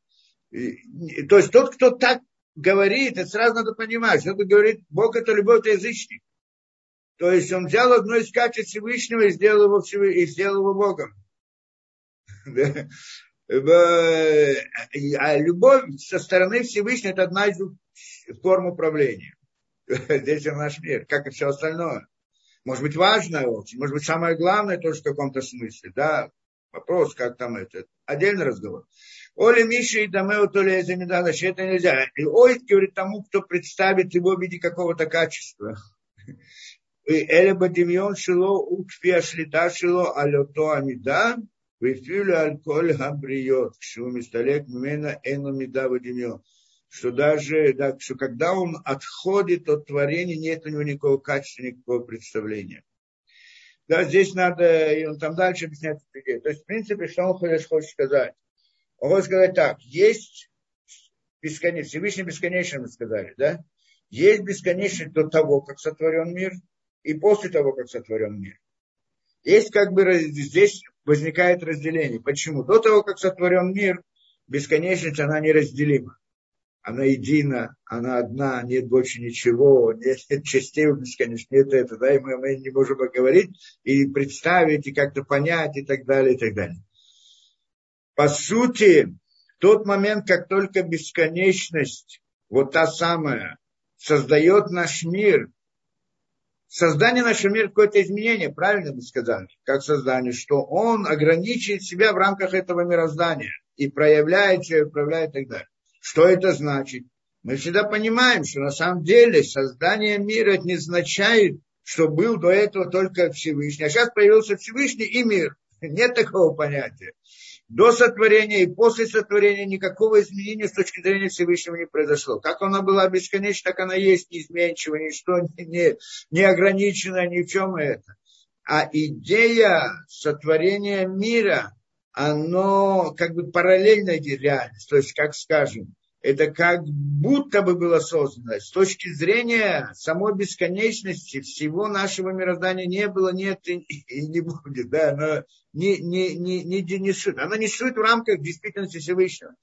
то есть тот, кто так говорит, это сразу надо понимать, что он говорит, Бог это любовь, это язычник. То есть он взял одно из качеств Всевышнего и сделал его, и сделал его Богом. <laughs> А любовь со стороны Всевышнего – это одна из форм управления. <laughs> Здесь наш мир, как и все остальное. Может быть, важное очень, может быть, самое главное тоже в каком-то смысле, да, вопрос, как там это, отдельный разговор. Оля Миша и Дамео то ли это нельзя. И ой, говорит тому, кто представит его в виде какого-то качества. Эля бадимьон шило укфия шлита шило алето амида, вифюля алколь габриот, кшилу мисталек мена эну мида бадимьон. Что даже, да, что когда он отходит от творения, нет у него никакого качества, никакого представления. Да, здесь надо, и он там дальше объясняет людей. То есть, в принципе, что он хочет сказать? Он хочет сказать так, есть бесконечный, Всевышний бесконечный, мы сказали, да? Есть бесконечный до того, как сотворен мир – и после того, как сотворен мир. Есть как бы здесь возникает разделение. Почему? До того, как сотворен мир, бесконечность, она неразделима. Она едина, она одна, нет больше ничего, нет, нет частей у бесконечности, нет это, да, и мы, мы не можем говорить и представить, и как-то понять, и так далее, и так далее. По сути, тот момент, как только бесконечность, вот та самая, создает наш мир, создание нашего мира какое-то изменение, правильно мы сказали, как создание, что он ограничивает себя в рамках этого мироздания и проявляет себя, управляет и так далее. Что это значит? Мы всегда понимаем, что на самом деле создание мира не означает, что был до этого только Всевышний. А сейчас появился Всевышний и мир. Нет такого понятия до сотворения и после сотворения никакого изменения с точки зрения Всевышнего не произошло. Как она была бесконечна, так она есть, неизменчива, ничто не, не ограничено ни в чем это. А идея сотворения мира, оно как бы параллельно реальность. То есть, как скажем, это как будто бы было создано. С точки зрения самой бесконечности всего нашего мироздания не было, нет и, и не будет. Да, оно не, не, не, не, не существует. Оно не существует в рамках действительности Всевышнего.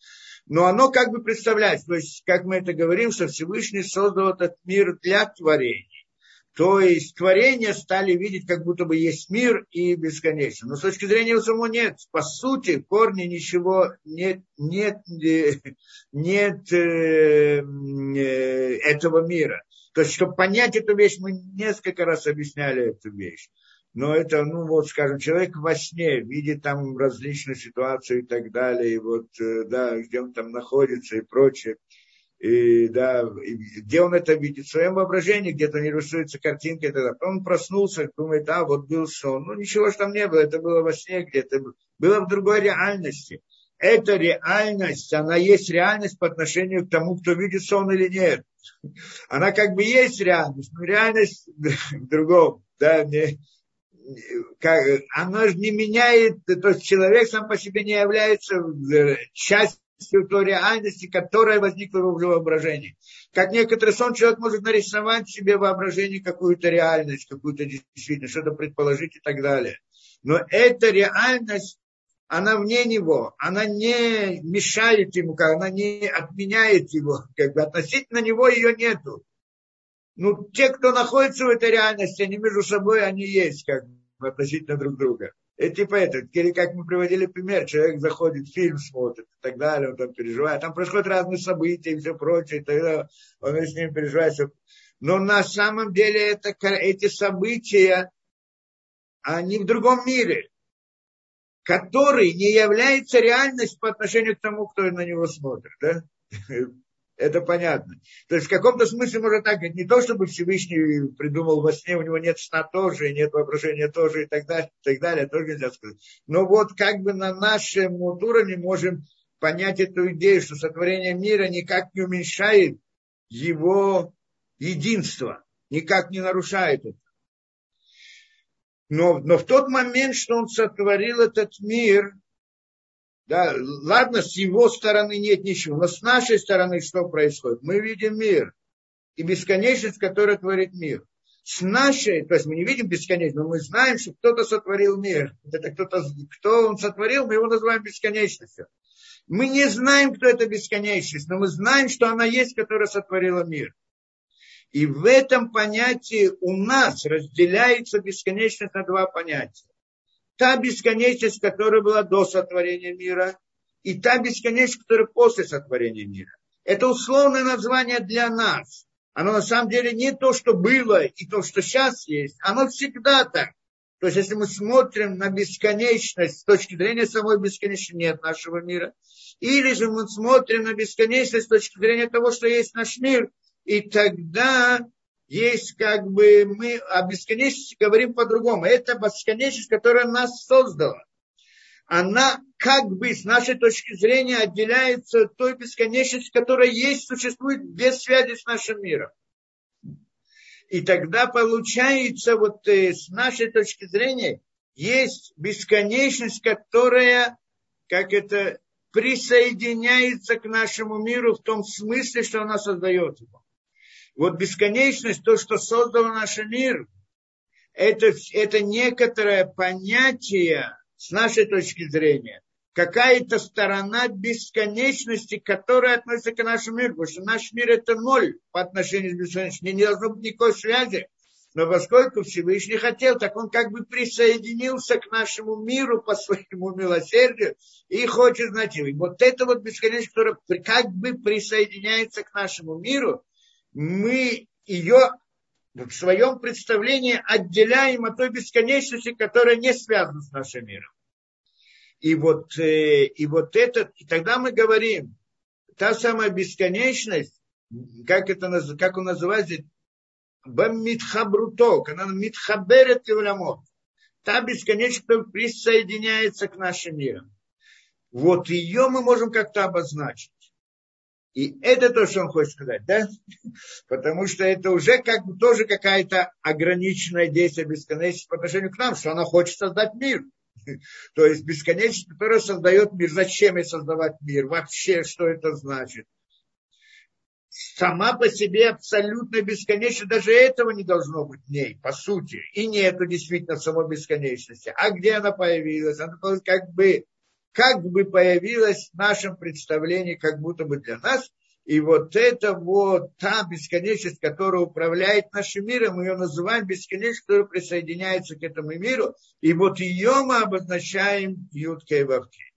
Но оно как бы представляет, то есть, как мы это говорим, что Всевышний создал этот мир для творения. То есть творения стали видеть, как будто бы есть мир и бесконечно. Но с точки зрения самого нет. По сути, в ничего нет, нет, э, нет э, э, этого мира. То есть, чтобы понять эту вещь, мы несколько раз объясняли эту вещь. Но это, ну вот, скажем, человек во сне видит там различные ситуации и так далее, и вот, э, да, где он там находится и прочее и, да, где он это видит, в своем воображении, где-то не рисуется картинка, и тогда он проснулся, думает, а, вот был сон. Ну, ничего же там не было, это было во сне где-то, было в другой реальности. Эта реальность, она есть реальность по отношению к тому, кто видит сон или нет. Она как бы есть реальность, но реальность <laughs> в другом, да, не, как, она же не меняет, то есть человек сам по себе не является э, частью той реальности, которая возникла в его воображении. Как некоторый сон человек может нарисовать себе воображение какую-то реальность, какую-то действительность, что-то предположить и так далее. Но эта реальность, она вне него, она не мешает ему, она не отменяет его, как бы относительно него ее нету. Ну, те, кто находится в этой реальности, они между собой, они есть, как бы, относительно друг друга. Это типа это, как мы приводили пример, человек заходит, фильм смотрит и так далее, он там переживает, там происходят разные события и все прочее, и тогда он с ним переживает. Но на самом деле это, эти события, они в другом мире, который не является реальностью по отношению к тому, кто на него смотрит. Да? <laughs> Это понятно. То есть в каком-то смысле можно так говорить, не то, чтобы Всевышний придумал во сне, у него нет сна тоже, нет воображения тоже и так далее, и так далее, тоже нельзя сказать. Но вот как бы на нашем уровне можем понять эту идею, что сотворение мира никак не уменьшает его единство, никак не нарушает это. Но, но в тот момент, что он сотворил этот мир, да, ладно, с его стороны нет ничего, но с нашей стороны что происходит? Мы видим мир и бесконечность, которая творит мир. С нашей, то есть мы не видим бесконечность, но мы знаем, что кто-то сотворил мир. Это кто-то, кто он сотворил, мы его называем бесконечностью. Мы не знаем, кто это бесконечность, но мы знаем, что она есть, которая сотворила мир. И в этом понятии у нас разделяется бесконечность на два понятия та бесконечность, которая была до сотворения мира, и та бесконечность, которая после сотворения мира. Это условное название для нас. оно на самом деле не то, что было и то, что сейчас есть, оно всегда так. То есть, если мы смотрим на бесконечность с точки зрения самой бесконечности, нет нашего мира, или же мы смотрим на бесконечность с точки зрения того, что есть наш мир, и тогда есть как бы мы о бесконечности говорим по-другому. Это бесконечность, которая нас создала. Она как бы с нашей точки зрения отделяется от той бесконечности, которая есть, существует без связи с нашим миром. И тогда получается, вот э, с нашей точки зрения, есть бесконечность, которая, как это, присоединяется к нашему миру в том смысле, что она создает его. Вот бесконечность, то, что создало наш мир, это, это некоторое понятие с нашей точки зрения, какая-то сторона бесконечности, которая относится к нашему миру. Потому что наш мир это ноль по отношению к бесконечности. Не должно быть никакой связи. Но поскольку Всевышний хотел, так он как бы присоединился к нашему миру по своему милосердию и хочет знать. И вот это вот бесконечность, которая как бы присоединяется к нашему миру, мы ее в своем представлении отделяем от той бесконечности, которая не связана с нашим миром. И вот, э, и вот это, и тогда мы говорим, та самая бесконечность, как, это, как он называется, Бамитхабруто, она митхаберет левлямот. Та бесконечность, которая присоединяется к нашим мирам. Вот ее мы можем как-то обозначить. И это то, что он хочет сказать, да? Потому что это уже как бы тоже какая-то ограниченное действие бесконечности по отношению к нам, что она хочет создать мир. То есть бесконечность, которая создает мир. Зачем ей создавать мир? Вообще, что это значит? Сама по себе абсолютно бесконечна. Даже этого не должно быть в ней, по сути. И нету действительно самой бесконечности. А где она появилась? Она как бы, как бы появилась в нашем представлении, как будто бы для нас – и вот это вот та бесконечность, которая управляет нашим миром, мы ее называем бесконечность, которая присоединяется к этому миру. И вот ее мы обозначаем Юткой Вавкей.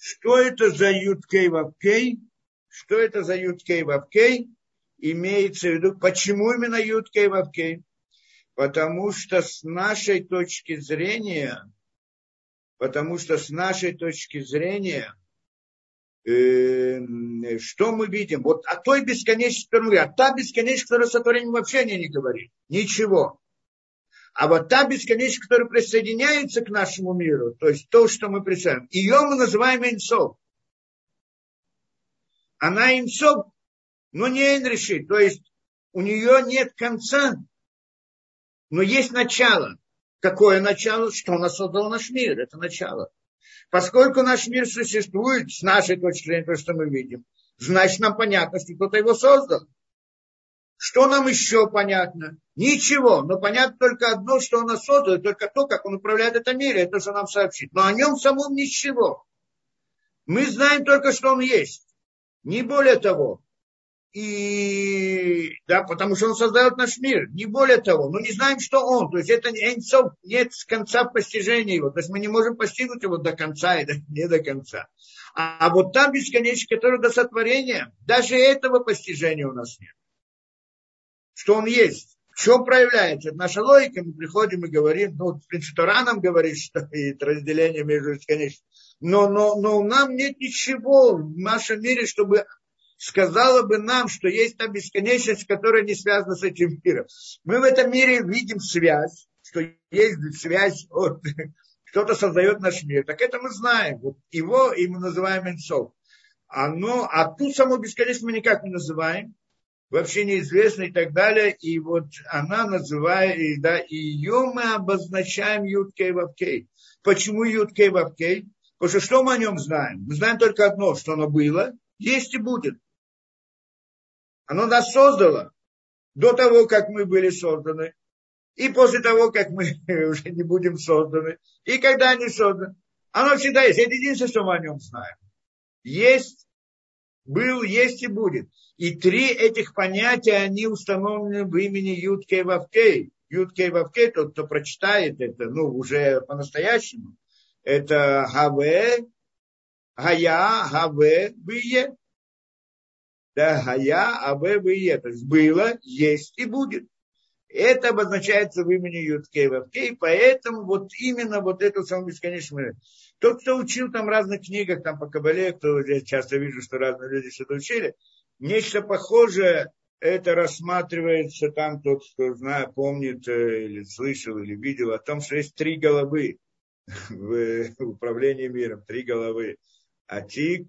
Что это за Юткей Вавкей? Что это за Юткей Вавкей? Имеется в виду, почему именно Юткей Вавкей? Потому что с нашей точки зрения, потому что с нашей точки зрения – Эм, что мы видим? Вот о той бесконечности, которую мы а та бесконечность, которая сотворением вообще о ней не говорит. Ничего. А вот та бесконечность, которая присоединяется к нашему миру, то есть то, что мы представляем, ее мы называем инсов. Она инсов, но не энрешит, то есть у нее нет конца, но есть начало. Какое начало? Что она создала наш мир? Это начало. Поскольку наш мир существует, с нашей точки зрения, то, что мы видим, значит, нам понятно, что кто-то его создал. Что нам еще понятно? Ничего, но понятно только одно, что он нас создал, только то, как он управляет этим миром, это что нам сообщит. Но о нем самом ничего. Мы знаем только, что он есть. Не более того. И, да, потому что он создает наш мир, не более того, но не знаем, что он, то есть это Эйнцов, нет конца постижения его, то есть мы не можем постигнуть его до конца и не до конца. А, а вот там бесконечность, которая до сотворения, даже этого постижения у нас нет. Что он есть. В чем проявляется? Это наша логика, мы приходим и говорим, ну, в принципе, Тора нам говорит, что это разделение между бесконечностью. Но, но, но нам нет ничего в нашем мире, чтобы сказала бы нам, что есть та бесконечность, которая не связана с этим миром. Мы в этом мире видим связь, что есть связь от <laughs> кто-то создает наш мир. Так это мы знаем. Вот его и мы называем Энсов. Оно, а ту саму бесконечность мы никак не называем. Вообще неизвестно и так далее. И вот она называет, и, да, ее мы обозначаем Юткей Вавкей. Почему Юткей Вавкей? Потому что что мы о нем знаем? Мы знаем только одно, что оно было, есть и будет. Оно нас создало до того, как мы были созданы, и после того, как мы <laughs> уже не будем созданы, и когда они созданы. Оно всегда есть. Это единственное, что мы о нем знаем. Есть, был, есть и будет. И три этих понятия, они установлены в имени Юткей Вавкей. Юткей Вавкей, тот, кто прочитает это, ну, уже по-настоящему, это Гаве, Гая, Гаве, Бие. Да, а я, а вы, вы, и это. Было, есть и будет. Это обозначается в имени Юткей Вавкей, поэтому вот именно вот это самое бесконечное. Тот, кто учил там в разных книгах, там по Кабале, кто я часто вижу, что разные люди что-то учили, нечто похожее это рассматривается там тот, кто знает, помнит э, или слышал, или видел о том, что есть три головы <laughs> в управлении миром, три головы. Атик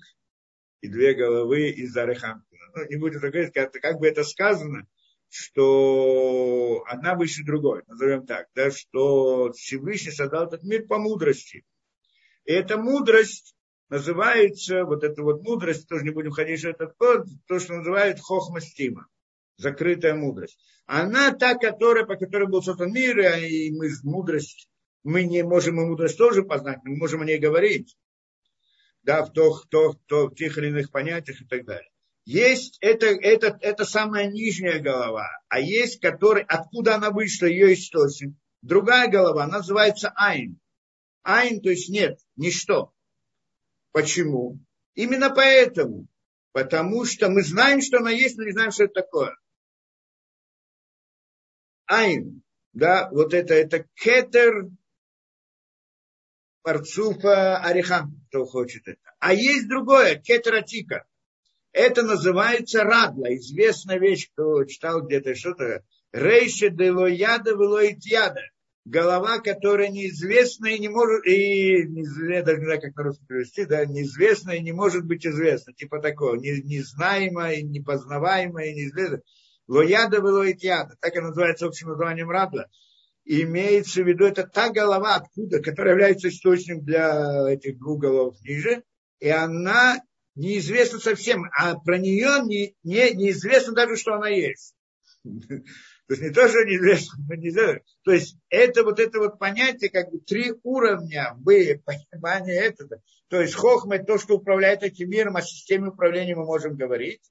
и две головы из Арехампина. Не будем говорить, как, бы это сказано, что одна выше другой, назовем так, да, что Всевышний создал этот мир по мудрости. И эта мудрость называется, вот эта вот мудрость, тоже не будем ходить в этот код, то, что называют хохмастима закрытая мудрость. Она та, которая, по которой был создан мир, и мы мудрость, мы не можем и мудрость тоже познать, мы можем о ней говорить. Да, в, то, в, то, в тех или иных понятиях и так далее. Есть это, это, это самая нижняя голова, а есть, который, откуда она вышла, ее источник. Другая голова называется Айн. Айн, то есть нет, ничто. Почему? Именно поэтому. Потому что мы знаем, что она есть, но не знаем, что это такое. Айн, да, вот это, это кетер парцуфа Арихам, кто хочет это. А есть другое, кетер Атика. Это называется радла, известная вещь, кто читал где-то что-то. Рейше дело яда вело яда. Голова, которая неизвестна и не может, и не, знаю, как на русский перевести, да, неизвестна и не может быть известна, типа такого, не, незнаемая, непознаваемая, неизвестная. Лояда яда, так и называется общим названием радла. имеется в виду, это та голова, откуда, которая является источником для этих двух голов ниже, и она неизвестна совсем, а про нее не, не, неизвестно даже, что она есть. <laughs> То есть не то, что неизвестно, но неизвестно. То есть это вот это вот понятие, как бы три уровня были понимания этого. То есть хохма то, что управляет этим миром, о системе управления мы можем говорить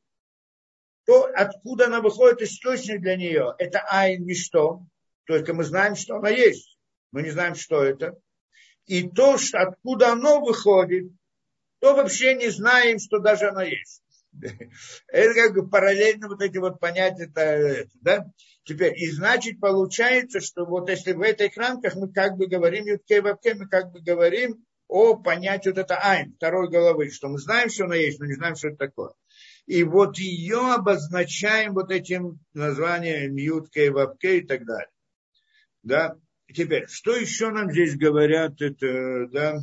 то откуда она выходит, источник для нее, это айн ничто, только мы знаем, что она есть, мы не знаем, что это. И то, что откуда оно выходит, то вообще не знаем, что даже оно есть. Это как бы параллельно вот эти вот понятия, это, да? Теперь, и значит, получается, что вот если в этих рамках мы как бы говорим, Юткей Вапке, мы как бы говорим о понятии вот это Айн, второй головы, что мы знаем, что она есть, но не знаем, что это такое. И вот ее обозначаем вот этим названием Ютке, Вапке и так далее. Да? Теперь, что еще нам здесь говорят, это, да,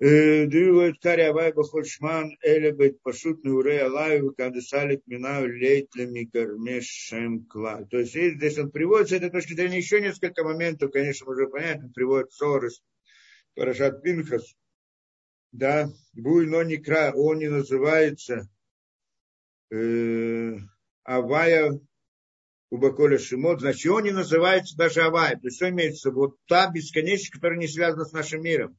Дивует каря авай бахольшман эле бет пашут неуре алаю кадесалит минаю лейтлеми гармешем кла. То есть здесь он приводит с этой точки зрения еще несколько моментов, конечно, уже понятно, приводит Сорос, Парашат Пинхас, да, Буй но не кра, он не называется э, Авая Убаколя Шимот, значит, он не называется даже Авая. То есть, что имеется? Вот та бесконечность, которая не связана с нашим миром,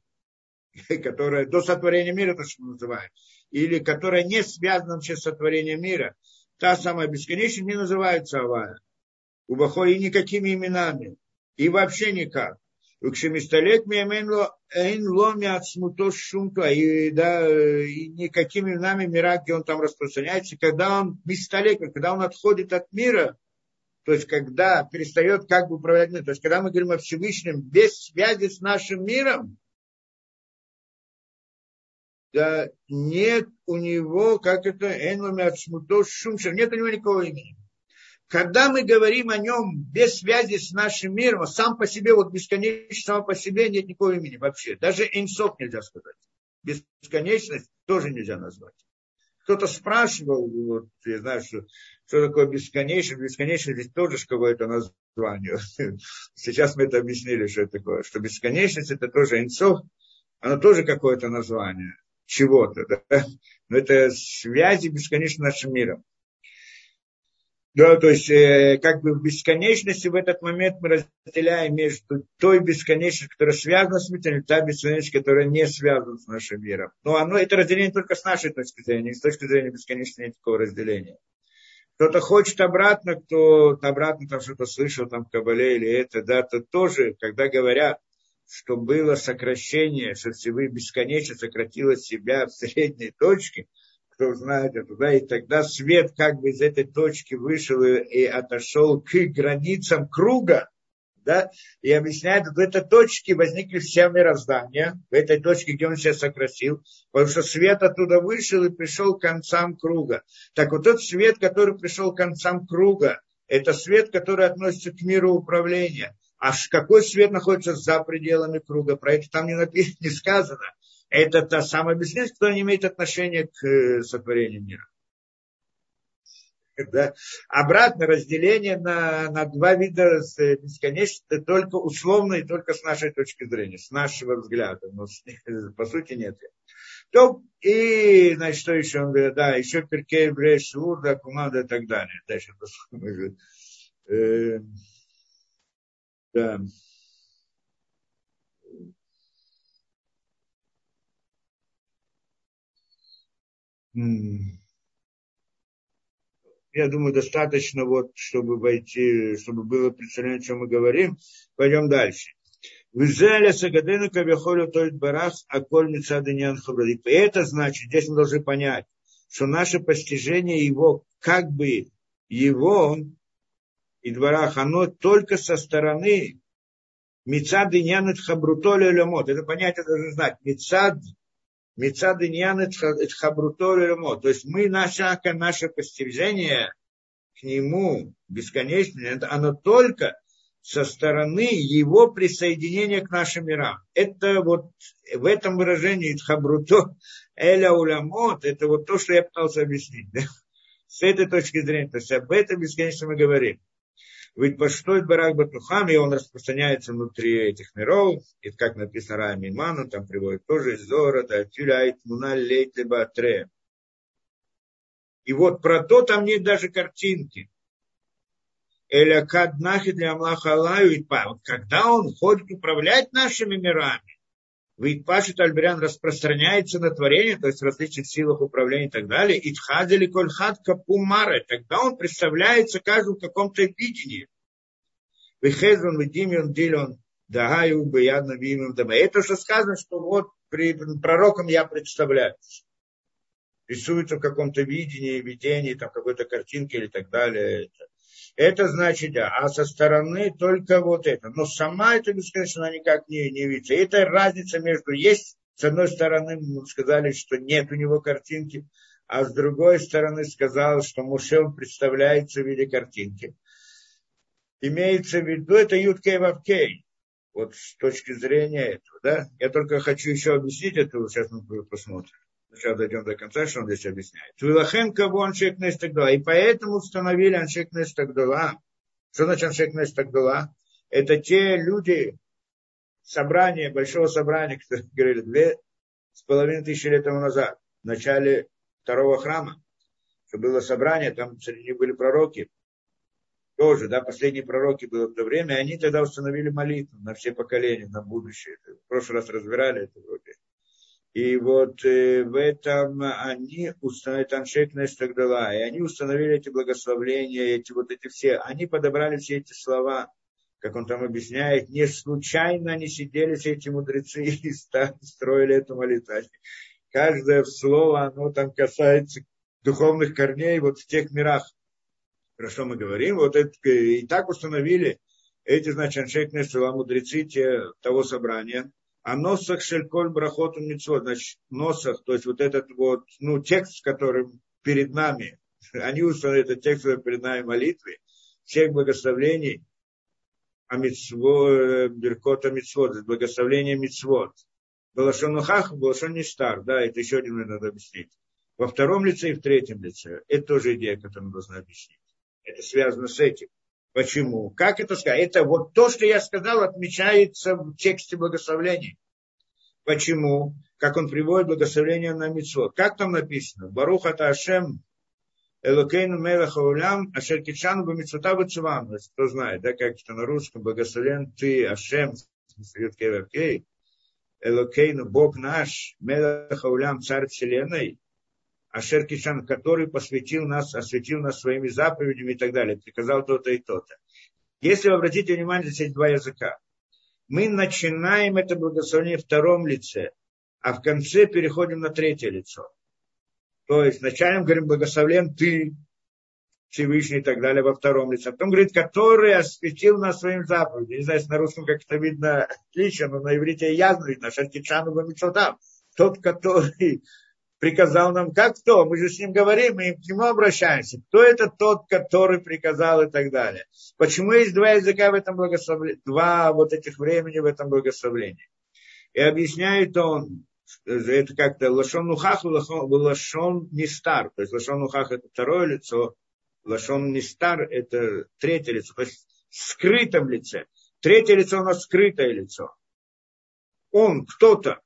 <laughs> которая до сотворения мира, то, что мы называем, или которая не связана вообще с сотворением мира, та самая бесконечность не называется Авая. Убахо и никакими именами. И вообще никак. И, да, и никакими именами мира, где он там распространяется. Когда он мисталек, когда он отходит от мира, то есть когда перестает как бы управлять миром, то есть когда мы говорим о Всевышнем без связи с нашим миром, да, нет у него, как это, шумша, нет у него никакого имени. Когда мы говорим о нем без связи с нашим миром, сам по себе, вот бесконечность сам по себе нет никакого имени вообще. Даже инсов нельзя сказать. Бесконечность тоже нельзя назвать. Кто-то спрашивал, вот, я знаю, что, что такое бесконечность. Бесконечность ведь тоже какое-то название. <laughs> Сейчас мы это объяснили, что это такое. Что бесконечность это тоже инсов, оно тоже какое-то название чего-то. Да? Но это связи бесконечно нашим миром. Да, то есть, э, как бы в бесконечности в этот момент мы разделяем между той бесконечностью, которая связана с миром, и та бесконечность, которая не связана с нашим миром. Но оно, это разделение только с нашей точки зрения, с точки зрения бесконечности нет такого разделения. Кто-то хочет обратно, кто обратно там что-то слышал, там в Кабале или это, да, то тоже, когда говорят, что было сокращение, что Всевышний бесконечно сократило себя в средней точке, кто знает это, да, и тогда свет как бы из этой точки вышел и, отошел к границам круга, да, и объясняет, в этой точке возникли все мироздания, в этой точке, где он себя сократил, потому что свет оттуда вышел и пришел к концам круга. Так вот тот свет, который пришел к концам круга, это свет, который относится к миру управления. А какой свет находится за пределами круга? Про это там не, написано, не сказано. Это та самая бесконечность, которая не имеет отношения к э, сотворению мира. Да? Обратно разделение на, на два вида бесконечности только условно и только с нашей точки зрения, с нашего взгляда. Но с, по сути нет. То, и, значит, что еще он говорит, да, еще Перкей, Бреш, Урда, Кумада и так далее. Дальше. Э, да. Я думаю, достаточно, вот, чтобы войти, чтобы было представление, о чем мы говорим. Пойдем дальше. Визеля Сагадену Кавихолю Тоит Барас, а коль Мицадынян И это значит, здесь мы должны понять, что наше постижение его, как бы его, и дворах, оно только со стороны Мицад Иньян Хабрутоли Лемот. Это понятие должны знать. Мицад, Мицад Иньян Хабрутоли Лемот. То есть мы, наше, наше постижение к нему бесконечное, оно только со стороны его присоединения к нашим мирам. Это вот в этом выражении Хабруто Эля Уламот, это вот то, что я пытался объяснить. Да? С этой точки зрения, то есть об этом бесконечно мы говорим. Поштоит барак батухам, и он распространяется внутри этих миров, и как написано Рами Иману, там приводит тоже из Зора, да, тюляет муна лейте батре. И вот про то там нет даже картинки. Эля каднахи для Амлаха Аллаю Когда он ходит управлять нашими мирами, Пашит Альберян распространяется на творение, то есть в различных силах управления и так далее. И тхадили кольхат капумара. Тогда он представляется каждому в каком-то видении. Вихезон, Вадимион, Дилион, Дагаю, Баядна, Вимим, Дама. Это что сказано, что вот при пророком я представляюсь. Рисуется в каком-то видении, видении, там какой-то картинке или так далее. Это значит, да. А со стороны только вот это. Но сама эта бесконечность, она никак не, не видится. это разница между есть, с одной стороны, мы сказали, что нет у него картинки, а с другой стороны сказал, что Муше представляется в виде картинки. Имеется в виду, это Юткей Вавкей. Вот с точки зрения этого, да. Я только хочу еще объяснить это, сейчас мы посмотрим. Сейчас дойдем до конца, что он здесь объясняет. Твилахен кого Аншек Нестагдала. И поэтому установили Аншек Нестагдала. Что значит Аншек Нестагдала? Это те люди, собрание, большого собрания, как <laughs> говорили, две с половиной тысячи лет тому назад, в начале второго храма, что было собрание, там среди них были пророки, тоже, да, последние пророки было в то время, и они тогда установили молитву на все поколения, на будущее. В прошлый раз разбирали это вроде. И вот э, в этом они установили, Аншек Нестагдала, и они установили эти благословления, эти вот эти все, они подобрали все эти слова, как он там объясняет, не случайно они сидели все эти мудрецы <laughs> и строили эту молитву. Каждое слово, оно там касается духовных корней вот в тех мирах, про что мы говорим. Вот это, и так установили эти, значит, Аншек Нестагдала, мудрецы те, того собрания, а носах шельколь брахоту митцвот, значит, носах, то есть вот этот вот, ну, текст, который перед нами, <laughs> они установили этот текст перед нами молитвы, всех благословений, а митцво, беркота митцвот, благословение митцвот. Балашон Нухах, Балашон Ништар, да, это еще один надо объяснить. Во втором лице и в третьем лице. Это тоже идея, которую нужно объяснить. Это связано с этим. Почему? Как это сказать? Это вот то, что я сказал, отмечается в тексте благословений. Почему? Как он приводит благословение на Митцвот. Как там написано? Баруха Ашем Элокейну Мелаха Улям Ашер Кичану Бамитсута Бацуван. Кто знает, да, как это на русском. Благословен ты, Ашем, Элокейну, Бог наш, Мелаха Улям, Царь Вселенной, Ашер Кишан, который посвятил нас, осветил нас своими заповедями и так далее, приказал то-то и то-то. Если вы обратите внимание, здесь два языка. Мы начинаем это благословение в втором лице, а в конце переходим на третье лицо. То есть вначале мы говорим, благословлен ты, Всевышний и так далее во втором лице. А потом говорит, который осветил нас своим заповедям. Не знаю, на русском как это видно отлично, но на иврите ясно видно. Шартичану Бамитсотам. Тот, который приказал нам, как кто? Мы же с ним говорим, мы к нему обращаемся. Кто это тот, который приказал и так далее. Почему есть два языка в этом благословении, два вот этих времени в этом благословении? И объясняет он, это как-то лашон нухах, лашон нестар. То есть лашон нухах это второе лицо, лашон нестар это третье лицо. То есть в лице. Третье лицо у нас скрытое лицо. Он, кто-то,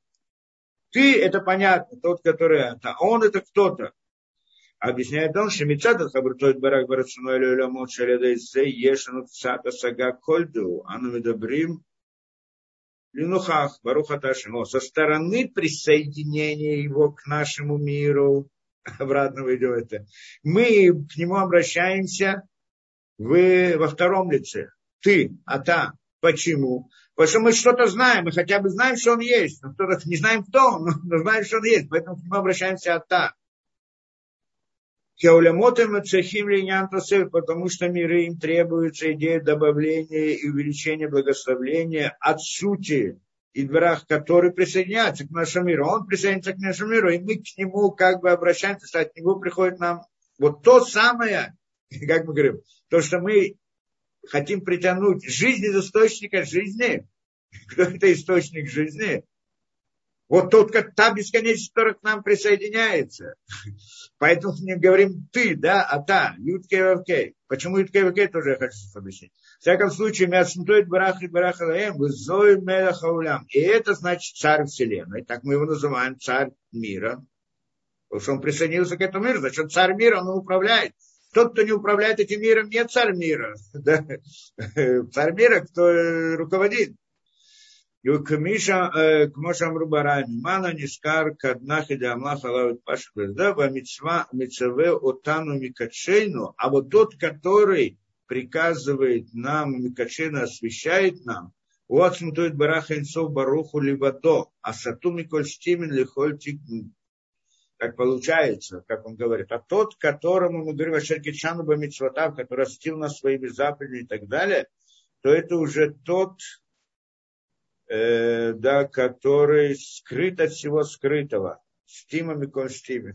ты это понятно, тот, который это. А он это кто-то. Объясняет он, что Мицата Хабрутойт Барак Барацуной Леламот Шаредайсе Ешану Цата Сага Кольду, Ану Медобрим, Линухах, Баруха Ташимо, со стороны присоединения его к нашему миру, <laughs> обратно идет это, мы к нему обращаемся в, во втором лице. Ты, а та. Почему? Потому что мы что-то знаем, мы хотя бы знаем, что он есть. Но кто-то не знаем, кто он, но знаем, что он есть. Поэтому нему обращаемся от та. Потому что миры им требуется идея добавления и увеличения благословления от сути и дворах, который присоединяется к нашему миру. Он присоединяется к нашему миру, и мы к нему как бы обращаемся, что от него приходит нам вот то самое, <laughs> как мы говорим, то, что мы хотим притянуть жизнь из источника жизни. <laughs> Кто это источник жизни? Вот тот, как та бесконечность, которая к нам присоединяется. <laughs> Поэтому мы говорим ты, да, а та, Ютке Вавкей. Почему Ютке Вавкей, тоже я хочу объяснить. В всяком случае, Мясмтует Барах и Барах Алаем, Зой Мелахаулям. И это значит царь Вселенной. Так мы его называем царь мира. Потому что он присоединился к этому миру, значит, царь мира, он управляет. Тот, кто не управляет этим миром, не царь мира. <laughs> Да? Царь мира, кто э, руководит. И у Кмиша, э, к Мошам Рубарами, Мана Нискар, Каднахи Дамлах, Алавит Паша, да, Мицва, Мицеве, Отану Микачейну, а вот тот, который приказывает нам, Микачейну освещает нам, у Ацмутует Бараха Инцов Баруху Ливато, а Сату Миколь Стимен Лихоль как получается, как он говорит, а тот, которому мы говорим о Шеркичану Бамитсватав, который растил нас своими заповедями и так далее, то это уже тот, э, да, который скрыт от всего скрытого. Стима Микон Стиме.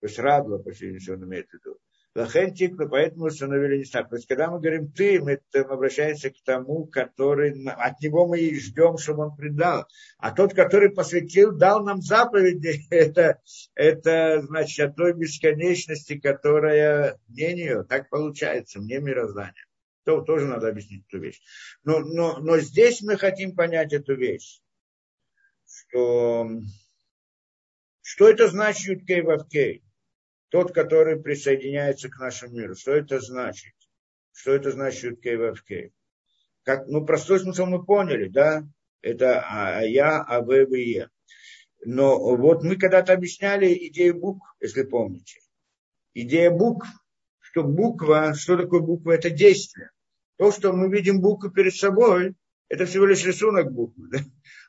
То есть Радла, почти он имеет в виду. Лахен тикну, поэтому установили не так. То есть, когда мы говорим ты, мы, мы обращаемся к тому, который, от него мы и ждем, чтобы он предал. А тот, который посвятил, дал нам заповеди, <laughs> это, это значит от той бесконечности, которая не. Так получается, мне мироздание. То, тоже надо объяснить эту вещь. Но, но, но здесь мы хотим понять эту вещь, что, что это значит Юткей Вавкей тот, который присоединяется к нашему миру. Что это значит? Что это значит Кей Как, ну, простой смысл мы поняли, да? Это а, а я, а вы, вы, я. Но вот мы когда-то объясняли идею букв, если помните. Идея букв, что буква, что такое буква, это действие. То, что мы видим букву перед собой, это всего лишь рисунок буквы. Да?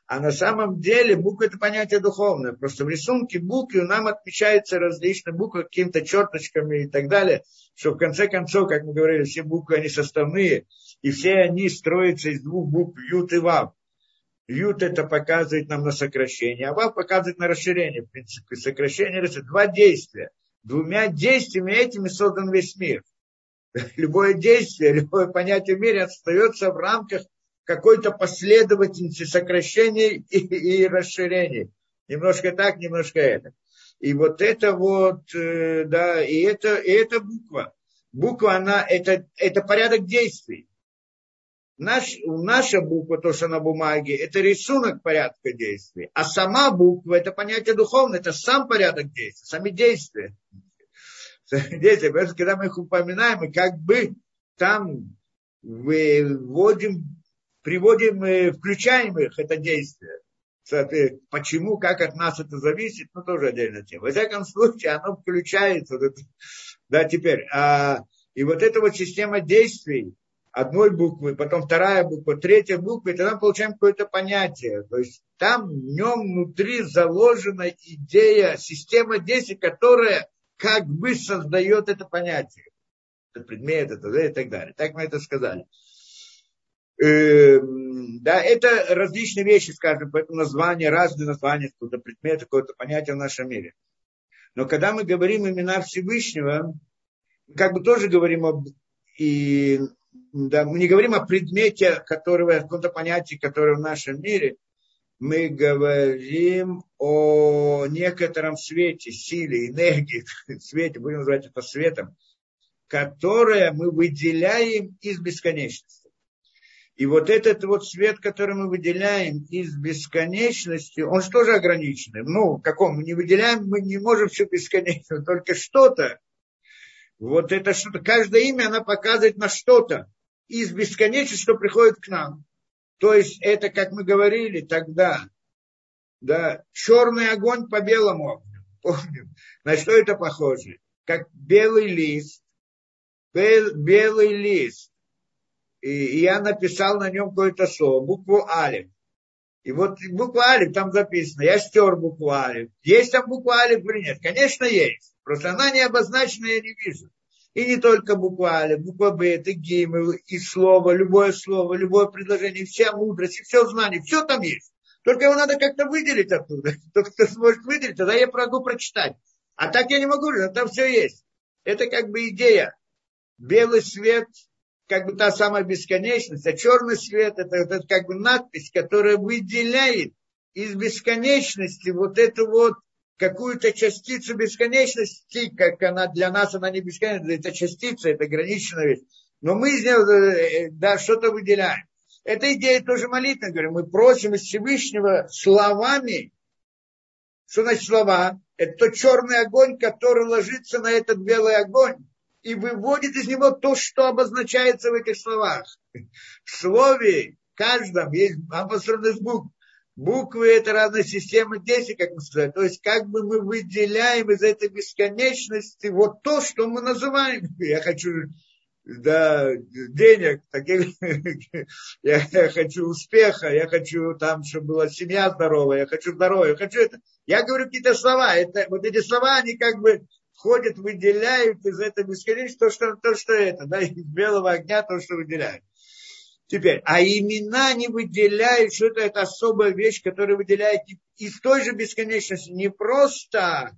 А на самом деле буква это понятие духовное. Просто в рисунке буквы нам отмечаются различные буквы какими-то черточками и так далее, что в конце концов, как мы говорили, все буквы они составные, и все они строятся из двух букв Ют и Вав. Ют это показывает нам на сокращение, а Вав показывает на расширение. В принципе, сокращение это два действия. Двумя действиями этими создан весь мир. <laughs> Любое действие, любое понятие в мире остается в рамках какой-то последовательности сокращений <laughs> и, и расширений. Немножко так, немножко это. И вот это вот, э, да, и это, и это буква. Буква, она, это, это порядок действий. Наш, наша буква, то, что на бумаге, это рисунок порядка действий. А сама буква, это понятие духовное, это сам порядок действий, сами действия. <laughs> Действия. Когда мы их упоминаем, мы как бы там вводим приводим, э, включаем их, это действие. Почему, как от нас это зависит, ну, тоже отдельная тема. Во всяком случае, оно включается. Да, теперь. А, и вот эта вот система действий, одной буквы, потом вторая буква, третья буква, и тогда мы получаем какое-то понятие. То есть там в нем внутри заложена идея, система действий, которая как бы создает это понятие. Это предмет, это и так далее. Так мы это сказали. Эм, да, это различные вещи, скажем, поэтому названия, разные названия, какое-то предмет, какое-то понятие в нашем мире. Но когда мы говорим имена Всевышнего, мы как бы тоже говорим об и да, мы не говорим о предмете, которого, о каком-то понятии, которое в нашем мире. Мы говорим о некотором свете, силе, энергии, <laughs> свете, будем называть это светом, которое мы выделяем из бесконечности. И вот этот вот свет, который мы выделяем из бесконечности, он же тоже ограниченный. Ну, каком мы не выделяем, мы не можем все бесконечно, <laughs> только что-то. Вот это что-то, каждое имя, оно показывает на что-то из бесконечности, что приходит к нам. То есть это, как мы говорили тогда, да, черный огонь по белому огню. <laughs> Помним, на что это похоже? Как белый лист, бел, белый лист. И я написал на нем какое-то слово, букву Алиф. И вот буква Алиф там записано. Я стер букву Алиф. Есть там буква Алиф или нет? Конечно, есть. Просто она не обозначена, я не вижу. И не только буква Алиф, буква Б, это гимн, и слово, любое слово, любое предложение, вся мудрость, и все знание, все там есть. Только его надо как-то выделить оттуда. <laughs> Только кто сможет выделить, тогда я могу прочитать. А так я не могу, там все есть. Это как бы идея. Белый свет, как бы та самая бесконечность, а черный свет это, это как бы надпись, которая выделяет из бесконечности вот эту вот какую-то частицу бесконечности, как она для нас, она не бесконечная, это частица, это ограниченная вещь. Но мы из нее, э, да, что-то выделяем. Эта идея тоже молитва, говорю, мы просим из Всевышнего словами. Что значит слова? Это тот черный огонь, который ложится на этот белый огонь и выводит из него то, что обозначается в этих словах. В слове каждом есть обособленность букв. Буквы – это разная система действий, как мы сказали. То есть, как бы мы выделяем из этой бесконечности вот то, что мы называем. Я хочу да, денег, таких, я, я хочу успеха, я хочу там, чтобы была семья здоровая, я хочу здоровья, я хочу это. Я говорю какие-то слова. Это, вот эти слова, они как бы входят, выделяют из этого бесконечности то, что, то, что это, да, из белого огня то, что выделяют. Теперь, а имена не выделяют, что это, это особая вещь, которая выделяет из той же бесконечности не просто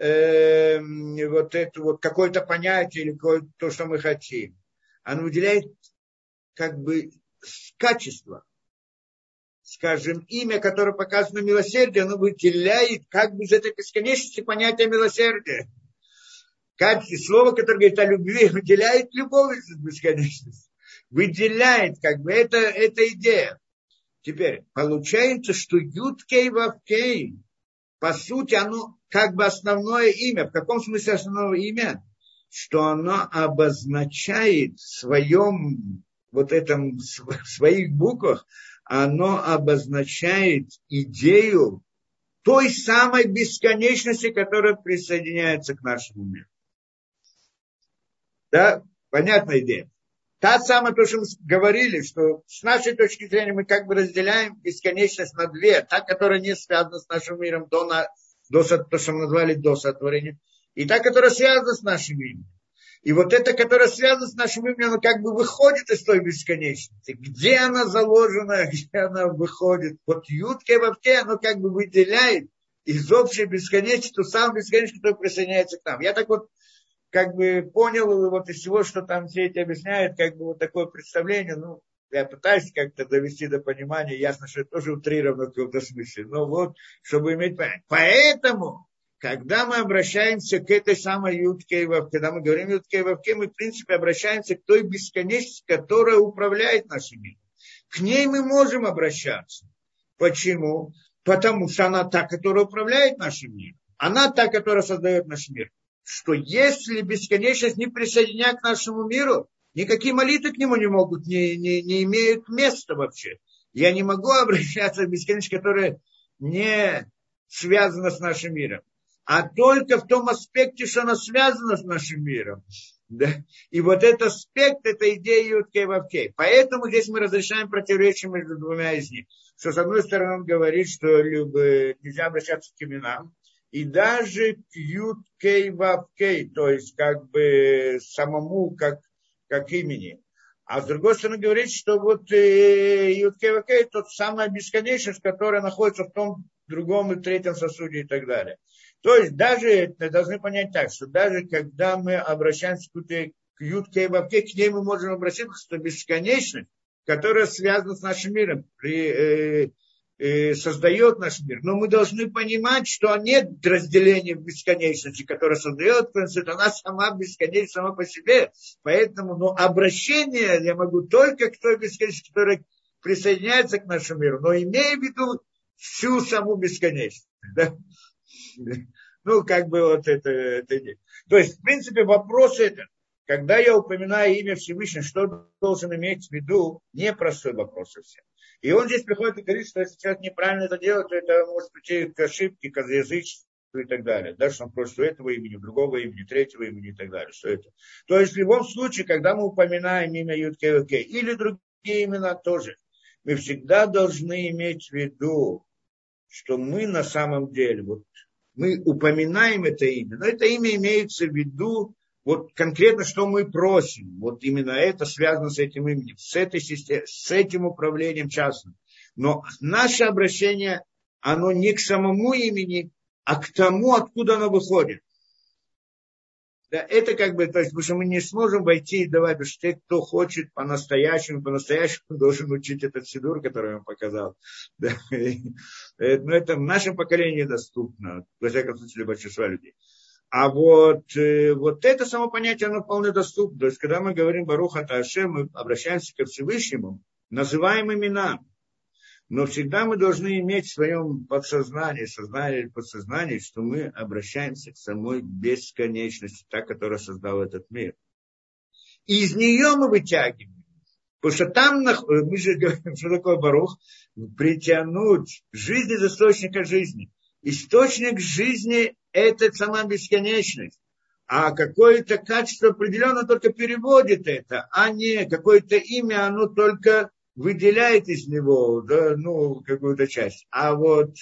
э, вот это вот какое-то понятие или то, что мы хотим. Оно выделяет как бы качество. Скажем, имя, которое показано милосердие, оно выделяет как бы из этой бесконечности понятие милосердия. Качество, слово, которое говорит о любви, выделяет любовь из бесконечности выделяет, как бы это, это идея. Теперь, получается, что Юткей Вавкей, по сути, оно как бы основное имя. В каком смысле основное имя? Что оно обозначает в своем, вот этом, в своих буквах, оно обозначает идею той самой бесконечности, которая присоединяется к нашему миру. Да, понятная идея. Та самая, то, что мы говорили, что с нашей точки зрения мы как бы разделяем бесконечность на две. Та, которая не связана с нашим миром до, на, до то, что мы назвали до сотворения, и та, которая связана с нашим миром. И вот эта, которая связана с нашим именем, она как бы выходит из той бесконечности. Где она заложена, <laughs> где она выходит. Вот ютке вообще, оно как бы выделяет из общей бесконечности ту самую бесконечность, которая присоединяется к нам. Я так вот как бы понял вот из всего, что там все эти объясняют, как бы вот такое представление, ну, я пытаюсь как-то довести до понимания, ясно, что это тоже утрировано в каком-то смысле, но вот, чтобы иметь понятие. Поэтому, когда мы обращаемся к этой самой Ютке и Вавке, когда мы говорим Ютке и Вавке, мы, в принципе, обращаемся к той бесконечности, которая управляет нашим миром. К ней мы можем обращаться. Почему? Потому что она та, которая управляет нашим миром. Она та, которая создает наш мир что если бесконечность не присоединяет к нашему миру, никакие молитвы к нему не могут, не, не, не имеют места вообще. Я не могу <laughs> обращаться к бесконечности, которая не связана с нашим миром, а только в том аспекте, что она связана с нашим миром. Да? И вот этот аспект, это идея Юткей Вавкей. Поэтому здесь мы разрешаем противоречие между двумя из них. Что, с одной стороны, он говорит, что нельзя обращаться к именам, и даже к Юткей Вавкей, то есть как бы самому, как, как имени. А с другой стороны, говорит, что вот э, Юткей Вавкей тот самая бесконечность, которая находится в том другом и третьем сосуде и так далее. То есть даже, должны понять так, что даже когда мы обращаемся к Ютке и Бабке, к ней мы можем обращаться, что бесконечность, которая связана с нашим миром, при, э, создает наш мир. Но мы должны понимать, что нет разделения в бесконечности, которое создает, это она сама бесконечность сама по себе. Поэтому ну, обращение я могу только к той бесконечности, которая присоединяется к нашему миру, но имея в виду всю саму бесконечность. <laughs> Да? Ну, как бы вот это, это. То есть, в принципе, вопрос этот, когда я упоминаю имя Всевышнего, что должен иметь в виду, непростой вопрос совсем. И он здесь приходит и говорит, что если человек неправильно это делает, то это может прийти к ошибке, к язычеству и так далее. Да, что он просит у этого имени, другого имени, третьего имени и так далее. Что это. То есть в любом случае, когда мы упоминаем имя Ютке или другие имена тоже, мы всегда должны иметь в виду, что мы на самом деле, вот мы упоминаем это имя, но это имя имеется в виду, вот конкретно, что мы просим, вот именно это связано с этим именем, с, этой системой, с этим управлением частным. Но наше обращение, оно не к самому имени, а к тому, откуда оно выходит. Да, это как бы, то есть, потому что мы не сможем войти и давать, потому что те, кто хочет по-настоящему, по-настоящему <laughs> должен учить этот сидур, который я вам показал. <laughs> Да. Но это в нашем поколении доступно, во всяком случае, для большинства людей. А вот, э, вот это само понятие, оно вполне доступно. То есть, когда мы говорим Баруха Таше, мы обращаемся ко Всевышнему, называем имена. Но всегда мы должны иметь в своем подсознании, сознании или подсознании, что мы обращаемся к самой бесконечности, та, которая создала этот мир. И из нее мы вытягиваем. Потому что там, мы же говорим, что такое Барух, притянуть жизнь из источника жизни. Источник жизни – это сама бесконечность. А какое-то качество определенно только переводит это, а не какое-то имя, оно только выделяет из него да, ну, какую-то часть. А вот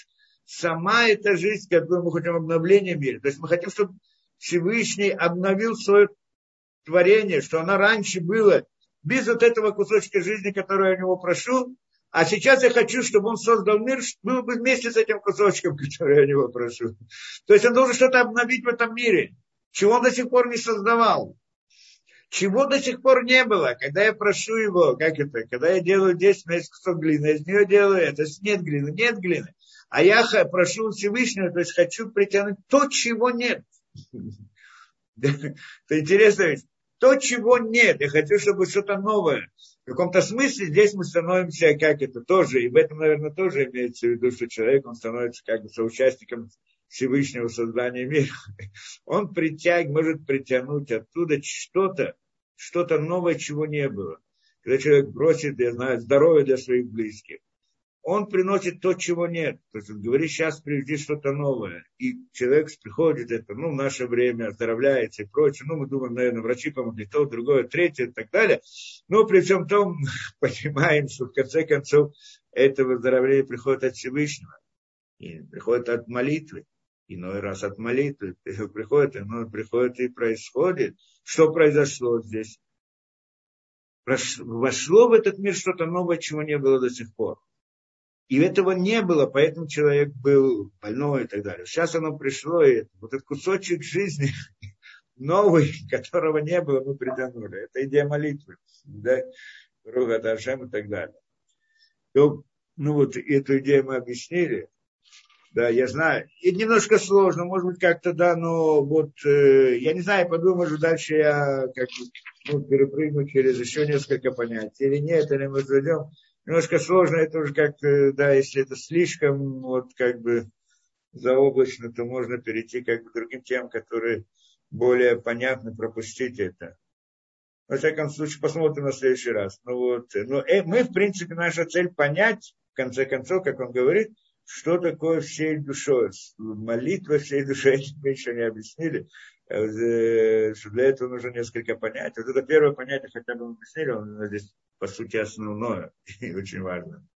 сама эта жизнь, которую мы хотим обновление мира, то есть мы хотим, чтобы Всевышний обновил свое творение, что оно раньше было без вот этого кусочка жизни, который я у него прошу, а сейчас я хочу, чтобы он создал мир, был бы вместе с этим кусочком, <laughs> который я него прошу. То есть он должен что-то обновить в этом мире, чего он до сих пор не создавал чего до сих пор не было. Когда я прошу его, как это, когда я делаю 10 на кусок глины, из нее делаю это, нет глины, нет глины. А я прошу Всевышнего, то есть хочу притянуть то, чего нет. <laughs> Это интересно ведь. То, чего нет. Я хочу, чтобы что-то новое. В каком-то смысле здесь мы становимся, как это тоже, и в этом, наверное, тоже имеется в виду, что человек, он становится как бы соучастником Всевышнего создания мира. <laughs> Он притяг, может притянуть оттуда что-то, что-то новое, чего не было. Когда человек бросит, я знаю, здоровье для своих близких, он приносит то, чего нет. То есть он говорит, сейчас приведи что-то новое. И человек приходит, это, ну, в наше время оздоровляется и прочее. Ну, мы думаем, наверное, врачи помогли то, другое, третье и так далее. Но при всем том <laughs> понимаем, что в конце концов это выздоровление приходит от Всевышнего. И приходит от молитвы иной раз от молитвы <laughs> приходит, иной приходит и происходит. Что произошло здесь? Вошло в этот мир что-то новое, чего не было до сих пор. И этого не было, поэтому человек был больной и так далее. Сейчас оно пришло, и вот этот кусочек жизни <laughs> новый, которого не было, мы притянули. Это идея молитвы. Да? Руга Дашем и так далее. То, ну вот эту идею мы объяснили. Да, я знаю. И немножко сложно, может быть, как-то, да, но вот, э, я не знаю, подумаю, что дальше я как ну, перепрыгну через еще несколько понятий. Или нет, или мы зайдем. Немножко сложно, это уже как, да, если это слишком, вот, как бы, заоблачно, то можно перейти как бы к другим темам, которые более понятны, пропустить это. Во всяком случае, посмотрим на следующий раз. Ну вот, но э, мы, в принципе, наша цель понять, в конце концов, как он говорит, что такое всей душой. Молитва всей душой, <laughs> мы еще не объяснили. Э, что для этого нужно несколько понятий. Вот это первое понятие, хотя бы мы объяснили, оно здесь, по сути, основное и очень важно.